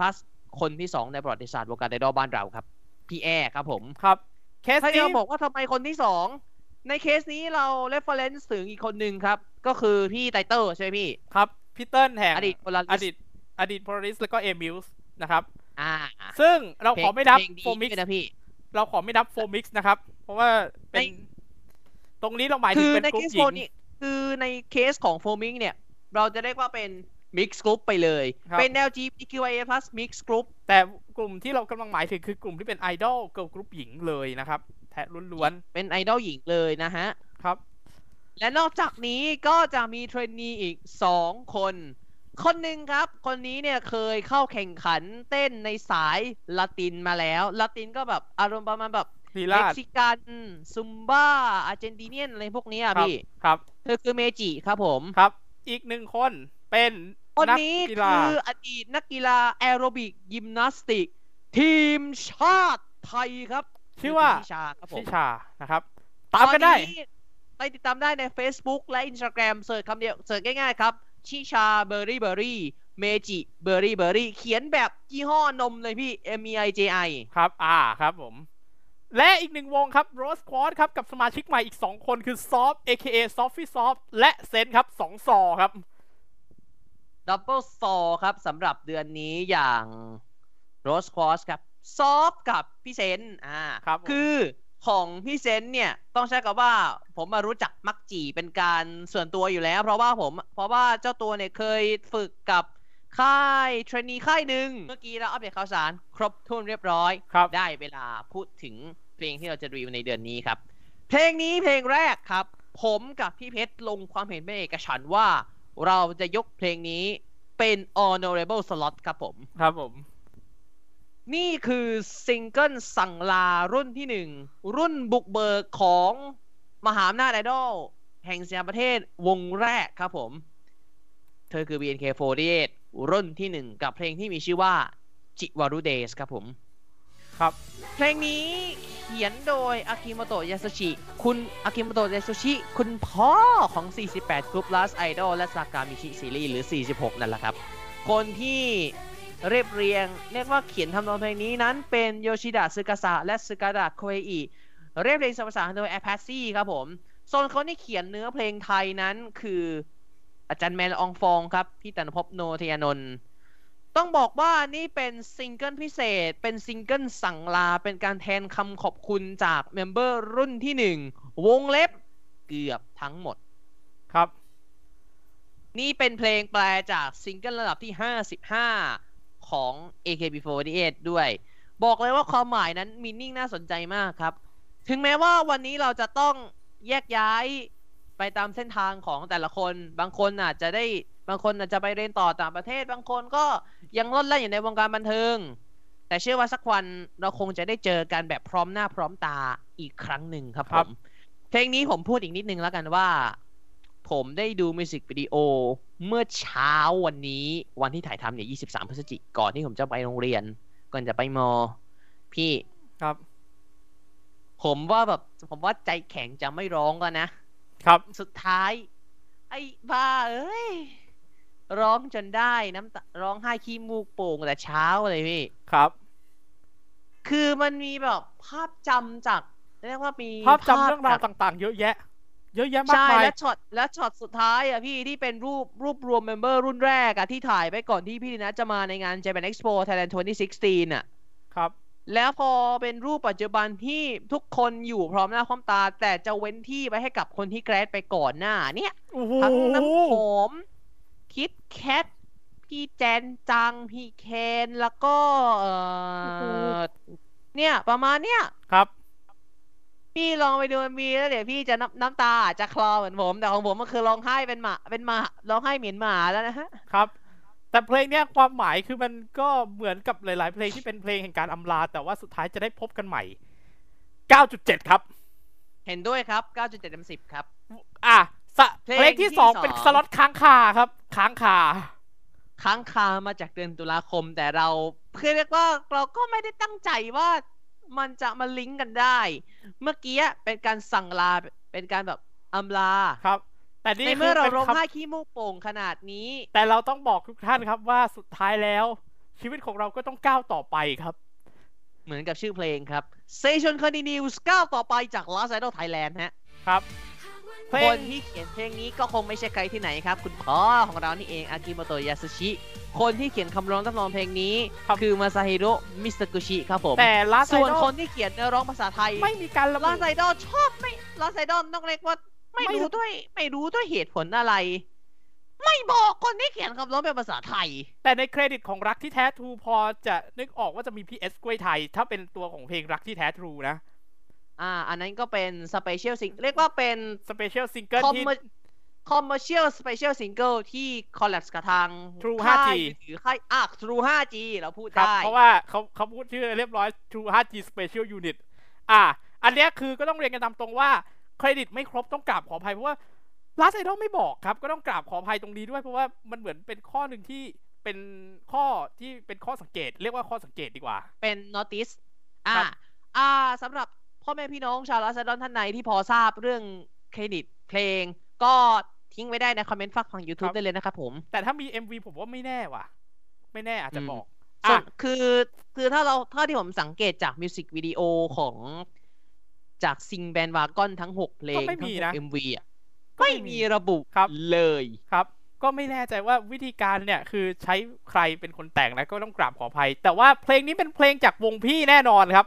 คนที่2ในประวัติศาสตร์วงการไอดอลบ้านเราครับ พี่แอร์ครับผมครับเคสถ้านี้เราบอกว่าทำไมคนที่2ในเคสนี้เรา reference ถึงอีกคนหนึ่งครับ ก็คือพี่ไตเติลใช่ไหมพี่ ครับพี่เติ้ลแห่งอดีตโพลาริสอดีตอดีตโพลาริสแล้วก็เอมิลส์ นะครับ อ่า ซึ่งเราขอไม่นับเพลงดีโฟมิกด้วยนะพี่ เราขอไม่นับโฟมิกนะครับ เพราะว่าเป็นในตรงนี้เราหมายถึคืงอเป็นในกรุ๊เคปสหญิโฟงนี่คือในเคสของโฟมิงเนี่ย เราจะเรียกว่าเป็น mix group ไปเลยครับเป็น LGBTQIA+ mix group แต่กลุ่มที่เรากำลังหมายถึงคือกลุ่มที่เป็นไอดอลเกิร์ลกรุ๊ปหญิงเลยนะครับ แท้ล้วนเป็นไอดอลหญิงเลยนะฮะๆครับ และนอกจากนี้ก็จะมีเทรนนีอีก 2 คน คนหนึ่งครับ คนนี้เนี่ยเคยเข้าแข่งขันเต้นในสายละตินมาแล้วละตินก็แบบอารมณ์ประมาณแบบลีเม็ลากดซิกันซุมบ้าอาร์เจนติเนียนอะไรพวกนี้ครัอะบพี่ ครับเธอคือเมจิครับผมครับ อีกหนึ่งคนเป็นคนนักนี้กีคืฬาออดีตนักกีฬาแอโรบิกยิมนาสติก ทีมชาติไทยครับ ชื่อว่าคุณพิชาครับผมชิชานะครับ ตามกันได้ตอไปติดตามได้ใน Facebook และ Instagram เสิร์ชคำเดียวเสิร์ชง่ายๆครับ ชิชาเบอร์รี่เบอร์รี่เมจิเบอร์รี่เบอร์รี่เขียนแบบยี่ห้อนมเลยพี่ M E I J I ครับ อ่าครับผม และอีกหนึ่งวงครับ Rose Squad ครับ กับสมาชิกใหม่อีก 2 คนคือ Soft AKA Softy Soft และเซนครับสองซอครับดับเบิลซอครับสำหรับเดือนนี้อย่างโรสควอสครับซอฟกับพี่เซนอ่าครับผมคือ ของพี่เซนเนี่ยต้องใช้คำว่าผมมารู้จักมักจีเป็นการส่วนตัวอยู่แล้ว เพราะว่าผมเพราะว่าเจ้าตัวเนี่ยเคยฝึกกับค่ายเทรนนีค่ายหนึ่งเมื่อกี้เราอัปเดตข่าวสาร ครบถ้วนเรียบร้อยครับได้เวลาพูดถึงเพลงที่เราจะรีวิวในเดือนนี้ครับ เพลงนี้เพลงแรกครับ ผมกับพี่เพชรลงความเห็นเป็นเอกฉันท์ว่า เราจะยกเพลงนี้เป็น honorable slot ครับผม ครับผม นี่คือซิงเกิลสั่งลารุ่นที่หนึ่ง รุ่นบุกเบิกของมหาอำนาจไอดอลแห่งสยามประเทศวงแรกครับผม เธอคือ BNK48 รุ่นที่หนึ่งกับเพลงที่มีชื่อว่าจิวารุเดสครับผม ครับ เพลงนี้เขียนโดยอากิโมโตะยาสุชิ คุณอากิโมโตะยาสุชิ คุณพ่อของ 48 กรุ๊ป Last Idol และซากามิชิซีรีส์หรือ 46 นั่นแหละครับ คนที่ เรียบเรียง เรียกว่าเขียนทำนองเพลงนี้นั้นเป็นโยชิดะซึกาสะและซึกาดะโคเออิเรียบเรียงสมภาษาโดยแอป a ซี่ครับผมส่วนคนที่เขียนเนื้อเพลงไทยนั้นคืออาจารย์แมนละอองฟองครับพี่ตันภพโนทยานนท์ต้องบอกว่านี่เป็นซิงเกิลพิเศษ เป็นซิงเกิลสั่งลา เป็นการแทนคำขอบคุณจาก member รุ่นที่หนึ่งวงเล็บเกือบทั้งหมดครับ นี่เป็นเพลงแปลจากซิงเกิลระดับที่ 55 ของ AKB48 ด้วย บอกเลยว่าความหมายนั้นมีนิ่งน่าสนใจมากครับ ถึงแม้ว่าวันนี้เราจะต้องแยกย้ายไปตามเส้นทางของแต่ละคน บางคนอาจจะได้บางคนอาจจะไปเรียนต่อต่างประเทศ บางคนก็ยังลดแล่นอยู่ในวงการบันเทิง แต่เชื่อว่าสักวันเราคงจะได้เจอกันแบบพร้อมหน้าพร้อมตาอีกครั้งหนึ่งครับผรับมเพลงนี้ผมพูดอีกนิดนึงแล้วกันว่า ผมได้ดูมิวสิกวิดีโอ เมื่อเช้าวันนี้วันที่ถ่ายทำเนี่ย23พฤศจิกก่อนที่ผมจะไปโรงเรียน ก่อนจะไปมอ พี่ครับ ผมว่าแบบ ผมว่าใจแข็งจะไม่ร้องกันนะ ครับสุดท้าย ไอ้บ้าเอ้ย ร้องจนได้น้ำตาร้องไห้ขี้มูกโป่งแต่เช้าเลยพี่ ครับ คือมันมีแบบภาพจำจากเรียกว่ามีภาพจำเรื่องราวจกต่าง ๆ เยอะแยะ เยอะแยะมากใช่มายและช็อตและช็อตสุดท้ายอะพี่ที่เป็นรูปรูปรวม member รุ่นแรกอะที่ถ่ายไปก่อนที่พี่ดินะจะมาในงาน Japan Expo Thailand 2016 อะ ครับ แล้วพอเป็นรูปปัจจุบันที่ทุกคนอยู่พร้อมหน้าพร้อมตา แต่จะเว้นที่ไว้ให้กับคนที่แกรดไปก่อนหน้า เนี่ยโอ้โหทั้งน้ำหอมคิดแคทพี่แจนจัง พี่เคนแล้วก็ เออเนี่ย ประมาณเนี้ยครับ พี่ลองไปดูมีแล้วเดี๋ยวพี่จะน้ำน้ำตาอาจจะคลอเหมือนผม แต่ของผมมันคือร้องไห้เป็นหมาเป็นหมาร้องไห้เหมียนหมาแล้วนะฮะครับ แต่เพลงเนี้ยความหมายคือมันก็เหมือนกับหลาย ๆ เพลงที่เป็นเพลงแห่งการอำลา แต่ว่าสุดท้ายจะได้พบกันใหม่ 9.7 ครับ เห็นด้วยครับ 9.7เต็ม10 ครับ อะสะเพลงเพลงที่ที่สองสองเป็นสล็อตค้างคาครับ ค้างคาค้างคามาจากเดือนตุลาคม แต่เราคือเรียกว่าเราก็ไม่ได้ตั้งใจว่า มันจะมาลิงก์กันได้ เมื่อกี้เป็นการสั่งลาเป็นการแบบอำลาครับ แต่นี่ในคืเมื่อเราป็นร้องคำไห้ขี้มูกโป่งขนาดนี้ แต่เราต้องบอกทุกท่านครับว่าสุดท้ายแล้ว ชีวิตของเราก็ต้องก้าวต่อไปครับ เหมือนกับชื่อเพลงครับ Station Continues ก้าวต่อไปจาก Last Idol Thailand ฮะครับ เพลคงนที่เขียนเพลงนี้ก็คงไม่ใช่ใครที่ไหนครับ คุณพ่อของเรานี่เองอากิโมโตะยาสุชิ คนที่เขียนคำร้องทำนองเพลงนี้ คือมาซาฮิโร่มิสกุชิครับผมแต่ลาไซส่วนโดคนที่เขียนเนื้อร้องภาษาไทย ไม่มีการระบุลาไซดอลชอบไม่ลาไซดอลต้องเรียกว่าไม่ไม่รู้รู้ด้วยไม่รู้ด้วยเหตุผลอะไร ไม่บอกคนที่เขียนคำร้องเป็นภาษาไทย แต่ในเครดิตของรักที่แท้ทรูพอจะนึกออกว่าจะมี PS กล้วยไทย ถ้าเป็นตัวของเพลงรักที่แท้ทรูนะ อ่า อันนั้นก็เป็นสเปเชียลซิงเรียกว่าเป็นสเปเชียลซิงเกิลคอมที่เมคอมเมอร์เชียลสเปเชียลซิงเกิลที่คอลแลบกับทาง True ค่าย 5G มือถือค่ายอะ True 5G เราพูดครับได้ เพราะว่าเขาเขาพูดชื่อเรียบร้อย True 5G Special Unit อะ อันเนี้ยคือก็ต้องเรียนกันตามตรงว่า เครดิตไม่ครบต้องกราบขออภัยเพราะว่าลาไซดอลไม่บอกครับ ก็ต้องกราบขออภัยตรงนี้ด้วย เพราะว่ามันเหมือนเป็นข้อหนึ่งที่เป็นข้อที่เป็นข้อสังเกต เรียกว่าข้อสังเกตดีกว่า เป็น notice อ่าครับอ่าสำหรับ พ่อแม่พี่น้องชาวลาซาดอนท่านไหนที่พอทราบเรื่องเครดิตเพลง ก็ทิ้งไว้ได้ในคอมเมนต์ฝากฝั่งค YouTube รับได้เลยนะครับผม แต่ถ้ามี MV ผมว่าไม่แน่ว่ะ ไม่แน่อาจจะอืมบอกส่วอะนคือคือถ้าเราถ้าที่ผมสังเกตจากมิวสิกวิดีโอของจากซิงแบนวากอนทั้ง6เพลงก็ไม่ทั้มีงนะ6 MV อะก็ไม่ไม่มีมีระบุครับเลยครับ ก็ไม่แน่ใจว่าวิธีการเนี่ย คือใช้ใครเป็นคนแต่งนะก็ต้องกราบขออภัย แต่ว่าเพลงนี้เป็นเพลงจากวงพี่แน่นอนครับ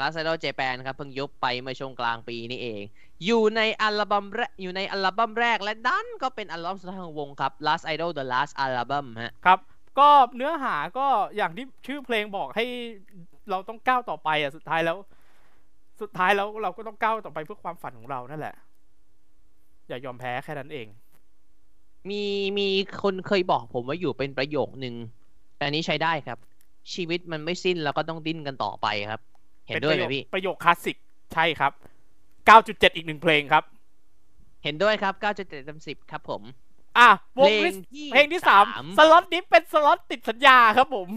ลาซาโดเจแปนครับเพิ่งยกไปเมื่อช่วงกลางปีนี้เอง อยู่ในอัลบั้มแรกอยู่ในอัลบั้มแรกและดันก็เป็นอัลบั้มสุดท้ายของวงครับ Last Idol The Last Album ฮะครับ ก็เนื้อหาก็อย่างที่ชื่อเพลงบอกให้เราต้องก้าวต่อไปอะสุดท้ายแล้ว สุดท้ายแล้วเราก็ต้องก้าวต่อไปเพื่อความฝันของเรานั่นแหละ อย่ายอมแพ้แค่นั้นเอง มีมีคนเคยบอกผมว่าอยู่เป็นประโยคนึงแต่อันนี้ใช้ได้ครับ ชีวิตมันไม่สิ้นแล้วก็ต้องดิ้นกันต่อไปครับ เห็นด้วยไหมป็ประโคพี่ ประโยคคลาสสิกใช่ครับ 9.7 อีกหนึ่งเพลงครับ เห็นด้วยครับ 9.7เต็ม10 ครับผม อะวเพงลที่งที่เพลงที่สามสล็อตนี้เป็นสล็อตติดสัญญาครับผม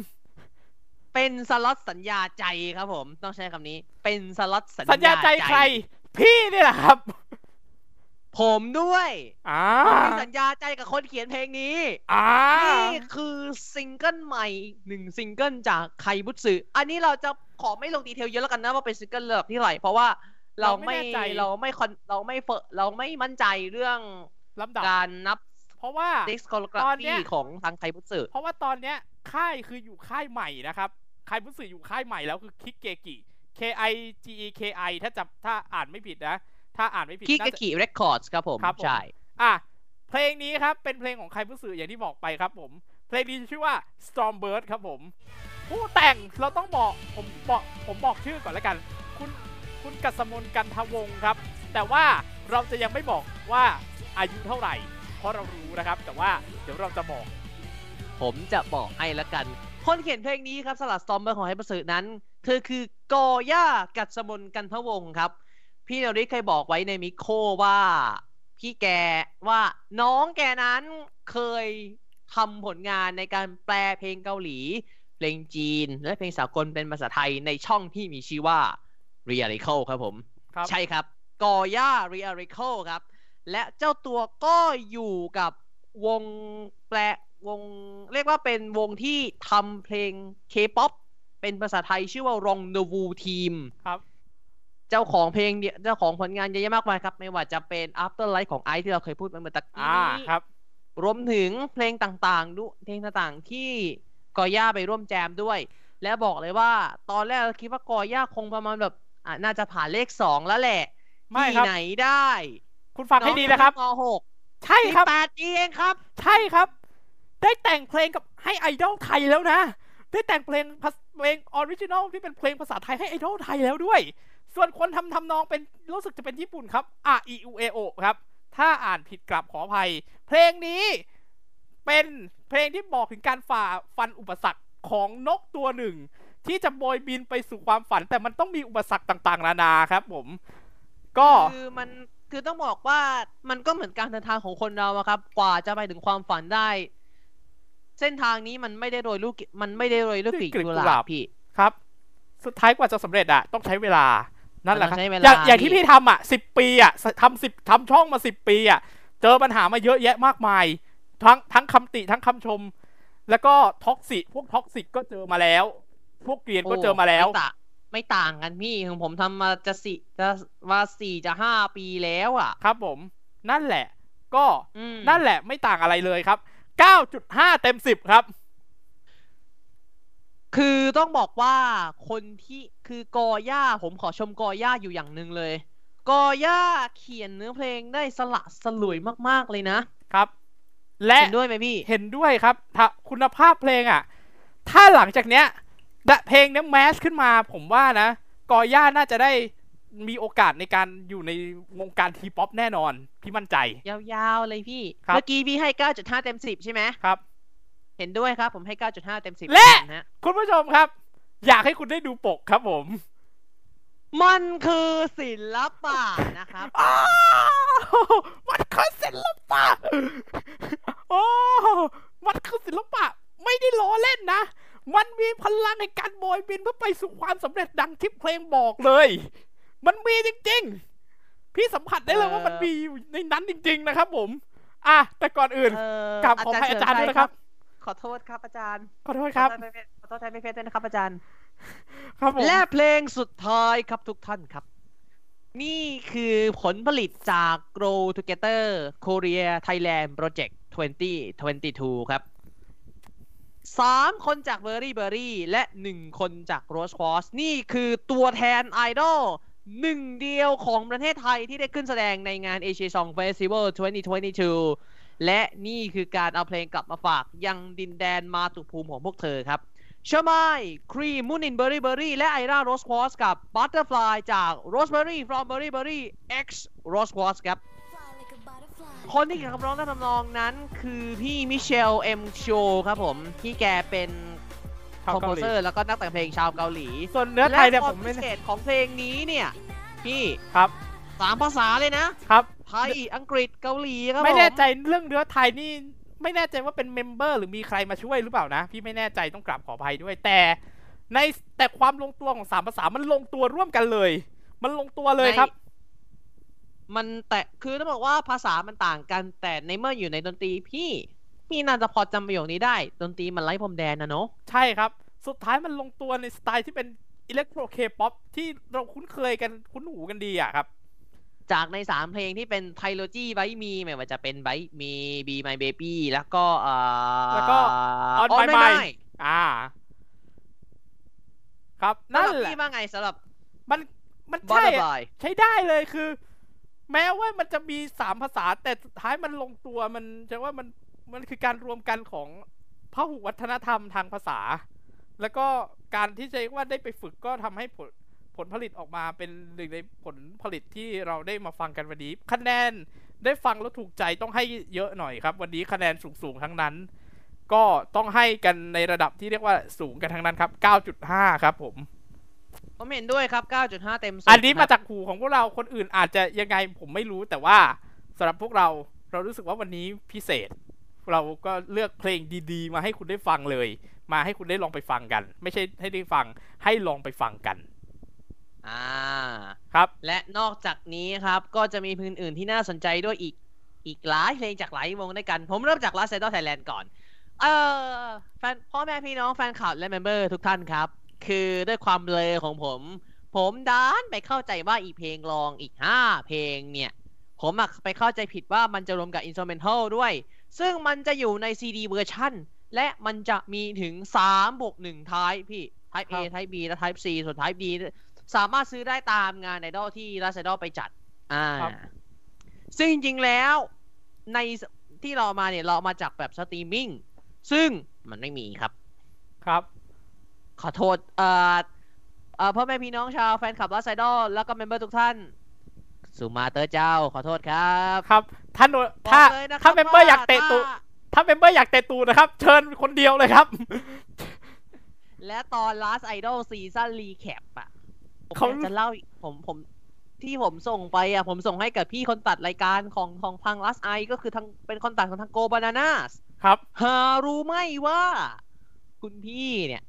เป็นสล็อตสัญญาใจครับผม ต้องใช้คำนี้ เป็นสล็อตสัญสัญญาใจใคร พี่นี่แหละครับ ผมด้วยอ่าผมมีสัญญาใจกับคนเขียนเพลงนี้อ่านี่คือซิงเกิลใหม่หนึ่งซิงเกิลจากไคบุตสึอันนี้เราจะขอไม่ลงดีเทลเยอะแล้วกันนะว่าเป็นซิงเกิลเลิกที่ไหนเพราะว่าเราไม่เราไม่คอนเราไม่เฟเราไม่มั่นใจเรื่องลำดับการนับ เพราะว่าดิสโกกราตอนเนี้ฟียของทางไคบุตสึเพราะว่าตอนเนี้ยค่ายคืออยู่ค่ายใหม่นะครับค่ายบุษอยู่ค่ายใหม่แล้วคือคิกเกกิ K I G E K I ถ้าจับถ้าอ่านไม่ผิดนะ ถ้าอ่านไม่ผิดคิกน่าจะกิเรคคอร์ดครับผมครับผมใช่อะเพลงนี้ครับเป็นเพลงของใครผู้สื่ออย่างที่บอกไปครับผมเพลงนี้ชื่อว่า Stormbird ครับผม ผู้แต่งเราต้องบอกผมบอกผมบอกชื่อก่อนแล้วกัน คุณคุณกัสมนกันทวงศ์ครับ แต่ว่าเราจะยังไม่บอกว่าอายุเท่าไหร่ เพราะเรารู้นะครับ แต่ว่าเดี๋ยวเราจะบอก ผมจะบอกให้ละกัน คนเขียนเพลงนี้ครับสลัดสตอมเบอร์ของไฮเปอร์สึนั้น เธอคือกอย่ากัดสมนกันทวงศ์ครับ พี่นริศเคยบอกไว้ในมิโคว่า พี่แกว่าน้องแกนั้นเคยทำผลงานในการแปลเพลงเกาหลี เพลงจีน และเพลงสากลเป็นภาษาไทยในช่องที่มีชื่อว่า r e a l i c a l ครับผมครับใช่ครับกอย่า r e a l i c a l ครับ และเจ้าตัวก็อยู่กับวงแปลวงเรียกว่าเป็นวงที่ทำเพลง K-POP เป็นภาษาไทยชื่อว่า Rong The Wu Team ครับ เจ้าของเพลงเนี่ยเจ้าของผลงานเยอะแยะมากมายครับ ไม่ว่าจะเป็น After Light ของไอซ์ที่เราเคยพูดไปเมื่อตะกี้อ่านี้ครับ รวมถึงเพลงต่างๆด้วยเพลงต่างๆที่กอย่าไปร่วมแจมด้วย และบอกเลยว่า ตอนแรกเราคิดว่ากอย่าคงประมาณแบบอะน่าจะผ่านเลขสองแล้วแหละไม่ที่ครับไหนได้ คุณฟังให้ดีนะครับน้องมหกใช่ครับแปดปีเองครับ ใช่ครับ ได้แต่งเพลงกับให้ไอดอลไทยแล้วนะ ได้แต่งเพลงภาษเพลง original ที่เป็นเพลงภาษาไทยให้ไอดอลไทยแล้วด้วย ส่วนคนทำทำนองเป็นรู้สึกจะเป็นญี่ปุ่นครับ R E U A O ครับ ถ้าอ่านผิดกลับขออภัย เพลงนี้เป็นเพลงที่บอกถึงการฝ่าฟันอุปสรรคของนกตัวหนึ่ง ที่จะโบยบินไปสู่ความฝัน แต่มันต้องมีอุปสรรคต่างๆ นานาครับ ผม ก็คือมันคือต้องบอกว่ามันก็เหมือนการเดินทางของคนเราอะครับ กว่าจะไปถึงความฝันได้ เส้นทางนี้มันไม่ได้โรยลูกมันไม่ได้โรยลูกกลีบกลีบกุกุหหลาลาบบพี่ครับ สุดท้ายกว่าจะสำเร็จอะต้องใช้เวลา นั่นแหละครับมันต้องใช้เวลาอย่างอย่างที่พี่พี่ทำอะสิบปีอะทำสิบทำช่องมาสิบปีอะเจอปัญหามาเยอะแยะมากมาย ทั้งทั้งคำติทั้งคำชม แล้วก็ toxi- พวก toxic ก็เจอมาแล้ว พวกเกรียนก็เจอมาแล้ว ไม่ต่างไม่ต่างกันพี่ของผมทำมาจะสี่จะว่าสี่จะห้าปีแล้วอะ ครับผม นั่นแหละ ก็อืมนั่นแหละไม่ต่างอะไรเลยครับ 9.5 เต็ม 10 ครับ คือต้องบอกว่าคนที่คือกอย่าผมขอชมกอย่าอยู่อย่างหนึ่งเลย กอย่าเขียนเนื้อเพลงได้สละสลวยมากๆเลยนะครับ และเห็นด้วยไหมพี่ เห็นด้วยครับถ้าคุณภาพเพลงอะ ถ้าหลังจากเนี้ยดะเพลงเนี้ยแมสขึ้นมา ผมว่านะ กอย่าน่าจะได้มีโอกาสในการอยู่ในวงการทีป๊อปแน่นอน พี่มั่นใจ ยาวๆเลยพี่ครับเมื่อกี้พี่ให้ 9.5 เต็ม 10 ใช่ไหมครับ เห็นด้วยครับ ผมให้ 9.5 เต็ม 10และเหมือนกันฮะคุณผู้ชมครับ อยากให้คุณได้ดูปกครับผม มันคือศิลปะนะครับอ้าวมันคือศิลปะโอ้มันคือศิลปะ ไม่ได้ล้อเล่นนะ มันมีพลังในการโบยบินเพื่อไปสู่ความสำเร็จดังที่เพลงบอกเลย มันมีจริง ๆ พี่สัมผัสได้เลยว่ามันมีอยู่ในนั้นจริง ๆ นะครับ ผม อะแต่ก่อนอื่นเอ่อกราบขออภัยอาจารย์ด้วยนะครับ ขอโทษครับอาจารย์ ขอโทษครับ ขอโทษแทนไม่เพชรด้วยนะครับอาจารย์ ครับผม และเพลงสุดท้ายครับทุกท่านครับ นี่คือผลผลิตจาก Grow Together Korea Thailand Project 2022 ครับสามคนจาก Berry Berry และหนึ่งคนจาก Rose Quartz นี่คือตัวแทนไอดอลหนึ่งเดียวของประเทศไทยที่ได้ขึ้นแสดงในงาน Asia Song Festival 2022 และนี่คือการเอาเพลงกลับมาฝากยังดินแดนมาตุภูมิของพวกเธอครับเชอร์มายครีมมูนินเบอร์รี่เบอร์รี่และไอราโรสควอสกับบัตเตอร์ฟลายจากโรสเบอร์รี่ from เบอร์รี่เบอร์รี่ X โรสควอสครับ คนที่เขียนคำร้องและทำนองนั้นคือพี่มิเชลเอ็มโชครับผม ที่แกเป็นชาวคอมโพเกาหลีเซอร์แล้วก็นักแต่งเพลงชาวเกาหลี ส่วนเนื้อไทยเนี่ยและผคมวามไม่พิเศษของเพลงนี้เนี่ย พี่ครับสามภาษาเลยนะครับ ไทย อังกฤษ เกาหลีครับไม่แน่ผมใจเรื่องเนื้อไทยนี่ไม่แน่ใจว่าเป็นเมมเบอร์หรือมีใครมาช่วยหรือเปล่านะ พี่ไม่แน่ใจต้องกราบขออภัยด้วย แต่ในแต่ความลงตัวของสามภาษามันลงตัวร่วมกันเลย มันลงตัวเลยครับ มันแต่คือต้องบอกว่าภาษามันต่างกัน แต่ในเมื่ออยู่ในดนตรีพี่ พี่น่าจะพอจำประโยคนี้ได้ ดนตรีมันไร้พรมแดนนะเนาะใช่ครับ สุดท้ายมันลงตัวในสไตล์ที่เป็นอิเล็กโทรเคป๊อปที่เราคุ้นเคยกันคุ้นหูกันดีอะครับ จากในสามเพลงที่เป็นไทโลจีไบมีไม่ว่าจะเป็นไบมีบีไมเบบี้แล้วก็เอ่อแล้วก็ On My Mind อ่า ครับนั่นั่นนแหละพี่ว่าไงสำหรับ มันมันบัตใช่เตอร์อะฟลายใช้ได้เลยคือ แม้ว่ามันจะมีสามภาษา แต่สุดท้ายมันลงตัวมันจะว่ามันมันคือการรวมกันของพหุวัฒนธรรมทางภาษา แล้วก็การที่จะว่าได้ไปฝึกก็ทำให้ผล ผลผลิตออกมาเป็นหนึ่งในผลผลิตที่เราได้มาฟังกันวันนี้ คะแนนได้ฟังแล้วถูกใจต้องให้เยอะหน่อยครับ วันนี้คะแนนสูงๆทั้งนั้น ก็ต้องให้กันในระดับที่เรียกว่าสูงกันทั้งนั้นครับ 9.5 ครับผม ผมเห็นด้วยครับ 9.5 เต็ม10อันนี้คมารับจากหูของพวกเราคนอื่นอาจจะยังไงผมไม่รู้แต่ว่าสำหรับพวกเราเรารู้สึกว่าวันนี้พิเศษ เราก็เลือกเพลงดีๆ มาให้คุณได้ฟังเลย มาให้คุณได้ลองไปฟังกัน ไม่ใช่ให้ได้ฟังให้ลองไปฟังกัน อ่าครับและนอกจากนี้ครับก็จะมีเพลงอื่นๆที่น่าสนใจด้วยอีกอีกหลายเพลงจากหลายวงด้วยกัน ผมเริ่มจาก Last Idol Thailand ก่อน เอ่อแฟนพ่อแม่พี่น้องแฟนคลับและ member ทุกท่านครับ คือด้วยความเบลอของผม ผมด้านไปเข้าใจว่าอีกเพลงรองอีก 5 เพลงเนี่ย ผมอะไปเข้าใจผิดว่ามันจะรวมกับอินส r ต m เมนทัลด้วย ซึ่งมันจะอยู่ใน CD version และมันจะมีถึง3บวก1ท้ายพี่ Type A ครับ Type B และ Type C ส่วน Type D สามารถซื้อได้ตามงานไอดอลที่ Last Idol ไปจัด อ่าครับซึ่งจริงๆแล้วในที่เราเอามาเนี่ยเราเอามาจากแบบสตรีมมิ่ง ซึ่งมันไม่มีครับ ครับ ขอโทษ เอ่อเอ่อพ่อแม่พี่น้องชาวแฟนคลับรัสไอดอลแล้วก็เมมเบอร์ทุกท่านสุมาเตอร์เจ้าขอโทษครับ ครับ ท่านโดถ้าบอกเลยนะคถ้าบเมมเบอร์ว่อยากเตะตูถ้าถ้าเมมเบอร์อยากเตะตูนะครับ เชิญคนเดียวเลยครับ และตอน Last Idol Season Recap อะผม เขาอยากจะเล่าอีกผมผมที่ผมส่งไปอะ ผมส่งให้กับพี่คนตัดรายการของของทาง Last Idol ก็คือทางเป็นคนตัดของทางโกบานาน่าครับหารู้ไหมว่า คุณพี่เนี่ย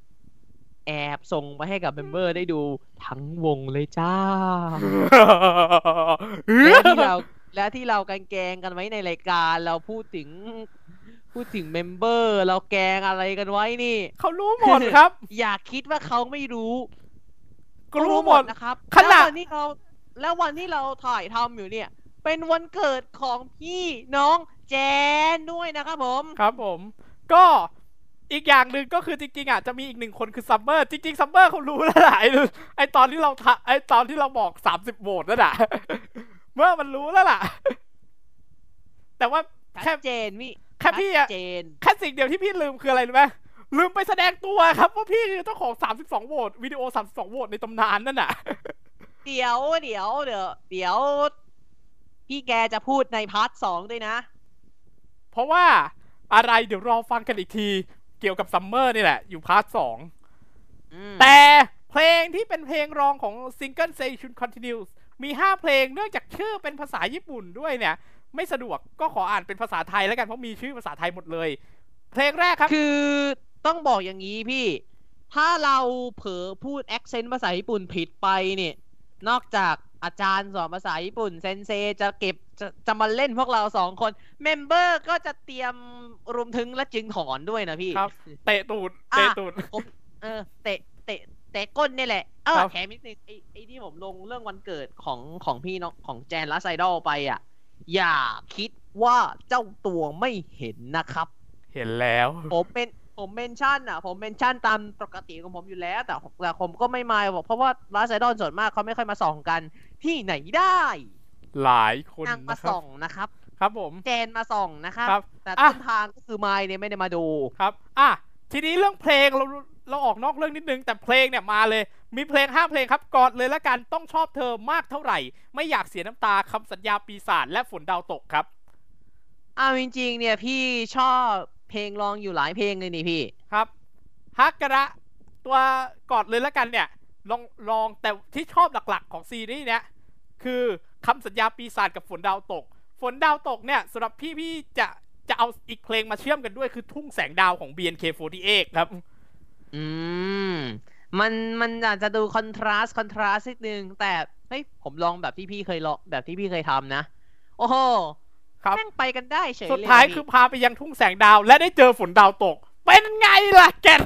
แอบส่งไปให้กับ member ได้ดูทั้งวงเลยจ้า และที่เราและที่เรากันแกล้งกันไว้ในรายการเราพูดถึง พูดถึง member เราแกล้งอะไรกันไว้นี่ เขารู้หมดครับ อย่าคิดว่าเขาไม่รู้ ก็รู้หมดนะครับ ขนาดแล้ววันที่เราแล้ววันที่เราถ่ายทำอยู่เนี่ย เป็นวันเกิดของพี่น้องแจนด้วยนะครับผม ครับผม ก็อีกอย่างหนึ่งก็คือจริงๆอะจะมีอีกหนึ่งคนคือซัมเมอร์จริงๆซัมเมอร์เขารู้แล้วแหละไอ้ไอตอนที่เราทะไอตอนที่เราบอกสามสิบโหวตนั่นแหละเมื่อมันรู้แล้วล่ะ แต่ว่าแค่ชัดเจนพี่แค่พี่อะชัดเจนแค่สิ่งเดียวที่พี่ลืมคืออะไรรู้ไหม ลืมไปแสดงตัวครับว่าพี่คือเจ้าของสามสิบสองโหวตวิดีโอสามสิบสองโหวตในตำนานนั่นน่ะ เดี๋ยวเดี๋ยวเดี๋ยวเดี๋ยว พี่แกจะพูดใน part สองด้วยนะ เพราะว่าอะไรเดี๋ยวรอฟังกันอีกที เกี่ยวกับซัมเมอร์นี่แหละ อยู่ part สองอืมแต่เพลงที่เป็นเพลงรองของ Single Say Should Continues มี 5 เพลงเนื่องจากชื่อเป็นภาษาญี่ปุ่นด้วยเนี่ย ไม่สะดวกก็ขออ่านเป็นภาษาไทยแล้วกันเพราะมีชื่อภาษาไทยหมดเลย เพลงแรกครับ คือ ต้องบอกอย่างนี้พี่ ถ้าเราเผลอพูด accent ภาษาญี่ปุ่นผิดไปเนี่ย นอกจากอาจารย์สอนภาษาญี่ปุ่น先生จะเก็บจะจะมาเล่นพวกเราสองคน member ก็จะเตรียมรวมถึงและจึงถอนด้วยนะพี่ครับ เตะตูดอะเตะตูดผมเออเตะเตะเตะก้นนี่แหละเออครับแถมนิดนึงไอ้ไอ้ที่ผมลงเรื่องวันเกิดของของพี่น้องของแจนและไซดอลไปอะ อย่าคิดว่าเจ้าตัวไม่เห็นนะครับ เห็นแล้วผมเป็น ผมเมนชั่นอะ ผมเมนชั่นตามปกติของผมอยู่แล้ว แต่แต่ผมก็ไม่มาบอกเพราะว่าลาไซดอนส่วนมากเขาไม่ค่อยมาส่องกัน ที่ไหนได้ หลายคนนางมานะครับส่องนะครับ ครับผมแจนมาส่องนะครับครับแต่อะต้นทางก็คือไมค์เนี่ยไม่ได้มาดูครับ อะทีนี้เรื่องเพลงเราเราออกนอกเรื่องนิดนึง แต่เพลงเนี่ยมาเลย มีเพลงห้าเพลงครับกอดเลยละกันต้องชอบเธอมากเท่าไหร่ ไม่อยากเสียน้ำตาคำสัญญาปีศาจและฝนดาวตกครับอ้าวจริงๆเนี่ยพี่ชอบ เพลงร้องอยู่หลายเพลงเลยนี่พี่ ครับฮักกระตัวกอดเลยละกันเนี่ย ลองลองแต่ที่ชอบหลักๆของซีรีส์เนี้ยคือคำสัญญาปีศาจกับฝนดาวตก ฝนดาวตกเนี่ยสำหรับพี่พี่จะจะเอาอีกเพลงมาเชื่อมกันด้วยคือทุ่งแสงดาวของ BNK48 ครับ อืม มันมันอาจจะดูคอนทราสต์คอนทราสต์นิดนึง แต่เฮ้ยผมลองแบบที่พี่เคยลองแบบที่พี่เคยทำนะ โอ้โห ครับแม่งไปกันได้เฉยเลยสุดท้ายพี่คือพาไปยังทุ่งแสงดาว และได้เจอฝนดาวตก เป็นไงล่ะ แกด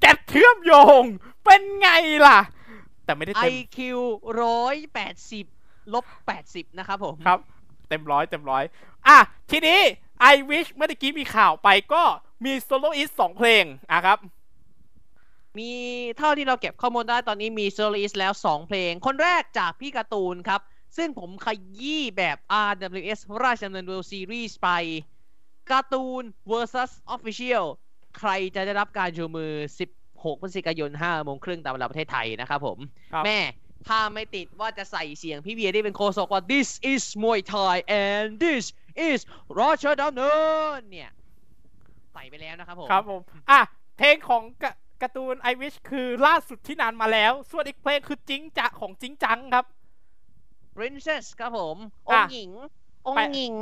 แกดเชื่อมโยง เป็นไงล่ะ แต่ไม่ได้ไอเต็มคิวร้อยแปดสิบลบแปดสิบนะครับผมครับ เต็มร้อยเต็มร้อยอะ ทีนี้ I wish เมื่อตะกี้มีข่าวไปก็มี soloist สองเพลงอะครับมีเท่าที่เราเก็บข้อมูลได้ตอนนี้มี soloist แล้ว 2 เพลง คนแรกจากพี่การ์ตูนครับ ซึ่งผมขยี้แบบ RWS ราชดำเนิน World Series ไป การ์ตูน versus Official ใครจะได้รับการชูมือ 16 พฤศจิกายน 5 โมงครึ่งตามเวลาประเทศไทยนะครับผมครับแม่ ถ้าไม่ติดว่าจะใส่เสียงพี่เบียร์ที่เป็นโฆษกว่า this is Muay Thai and this is ราชดำเนินเนี่ย ใส่ไปแล้วนะครับผม ครับผม อะ เพลงของกะการ์ตูน I wish คือล่าสุดที่นานมาแล้ว ส่วนอีกเพลงคือจิงจะของจิงจังครับ Princess ครับผมออะงค์หญิง องไปค์หญิง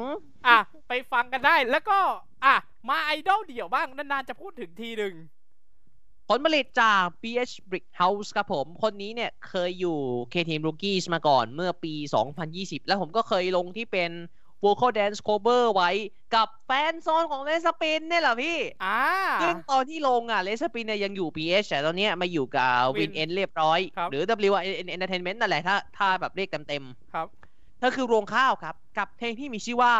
อะ ไปฟังกันได้แล้วก็ อะ มาไอดอลเดี่ยวบ้าง นานๆจะพูดถึงทีหนึ่งผลผลิตจาก BH Brick House ครับผม คนนี้เนี่ยเคยอยู่ K-Team Rookies มาก่อนเมื่อปี 2020 แล้วผมก็เคยลงที่เป็น Vocal Dance Cover ไว้กับแฟนโซนของเลสปินเนี่ยแหละพี่อ่าซึ่งตอนที่ลงอะเลสปินเนี่ยยังอยู่ BH แต่ตอนเนี้ยมาอยู่กับ Win Win N เรียบร้อยครับหรือ WN Entertainment นั่นแหละถ้าถ้าแบบเรียกเต็มๆครับเธอคือรวงข้าวครับ กับเพลงที่มีชื่อว่า